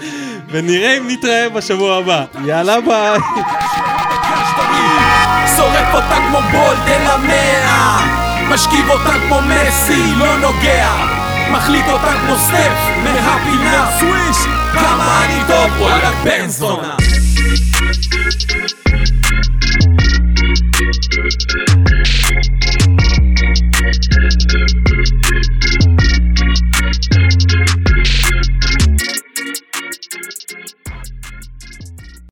ונראה אם נתראה בשבוע הבא. יאללה ביי. שורף אותה כמו בולט אל המאה. משכיב אותה כמו מסי, לא נוגע. מחליט אותה כמו סטף מהפינה. סוויש! כמה אני טוב, וואלכ בן זונה.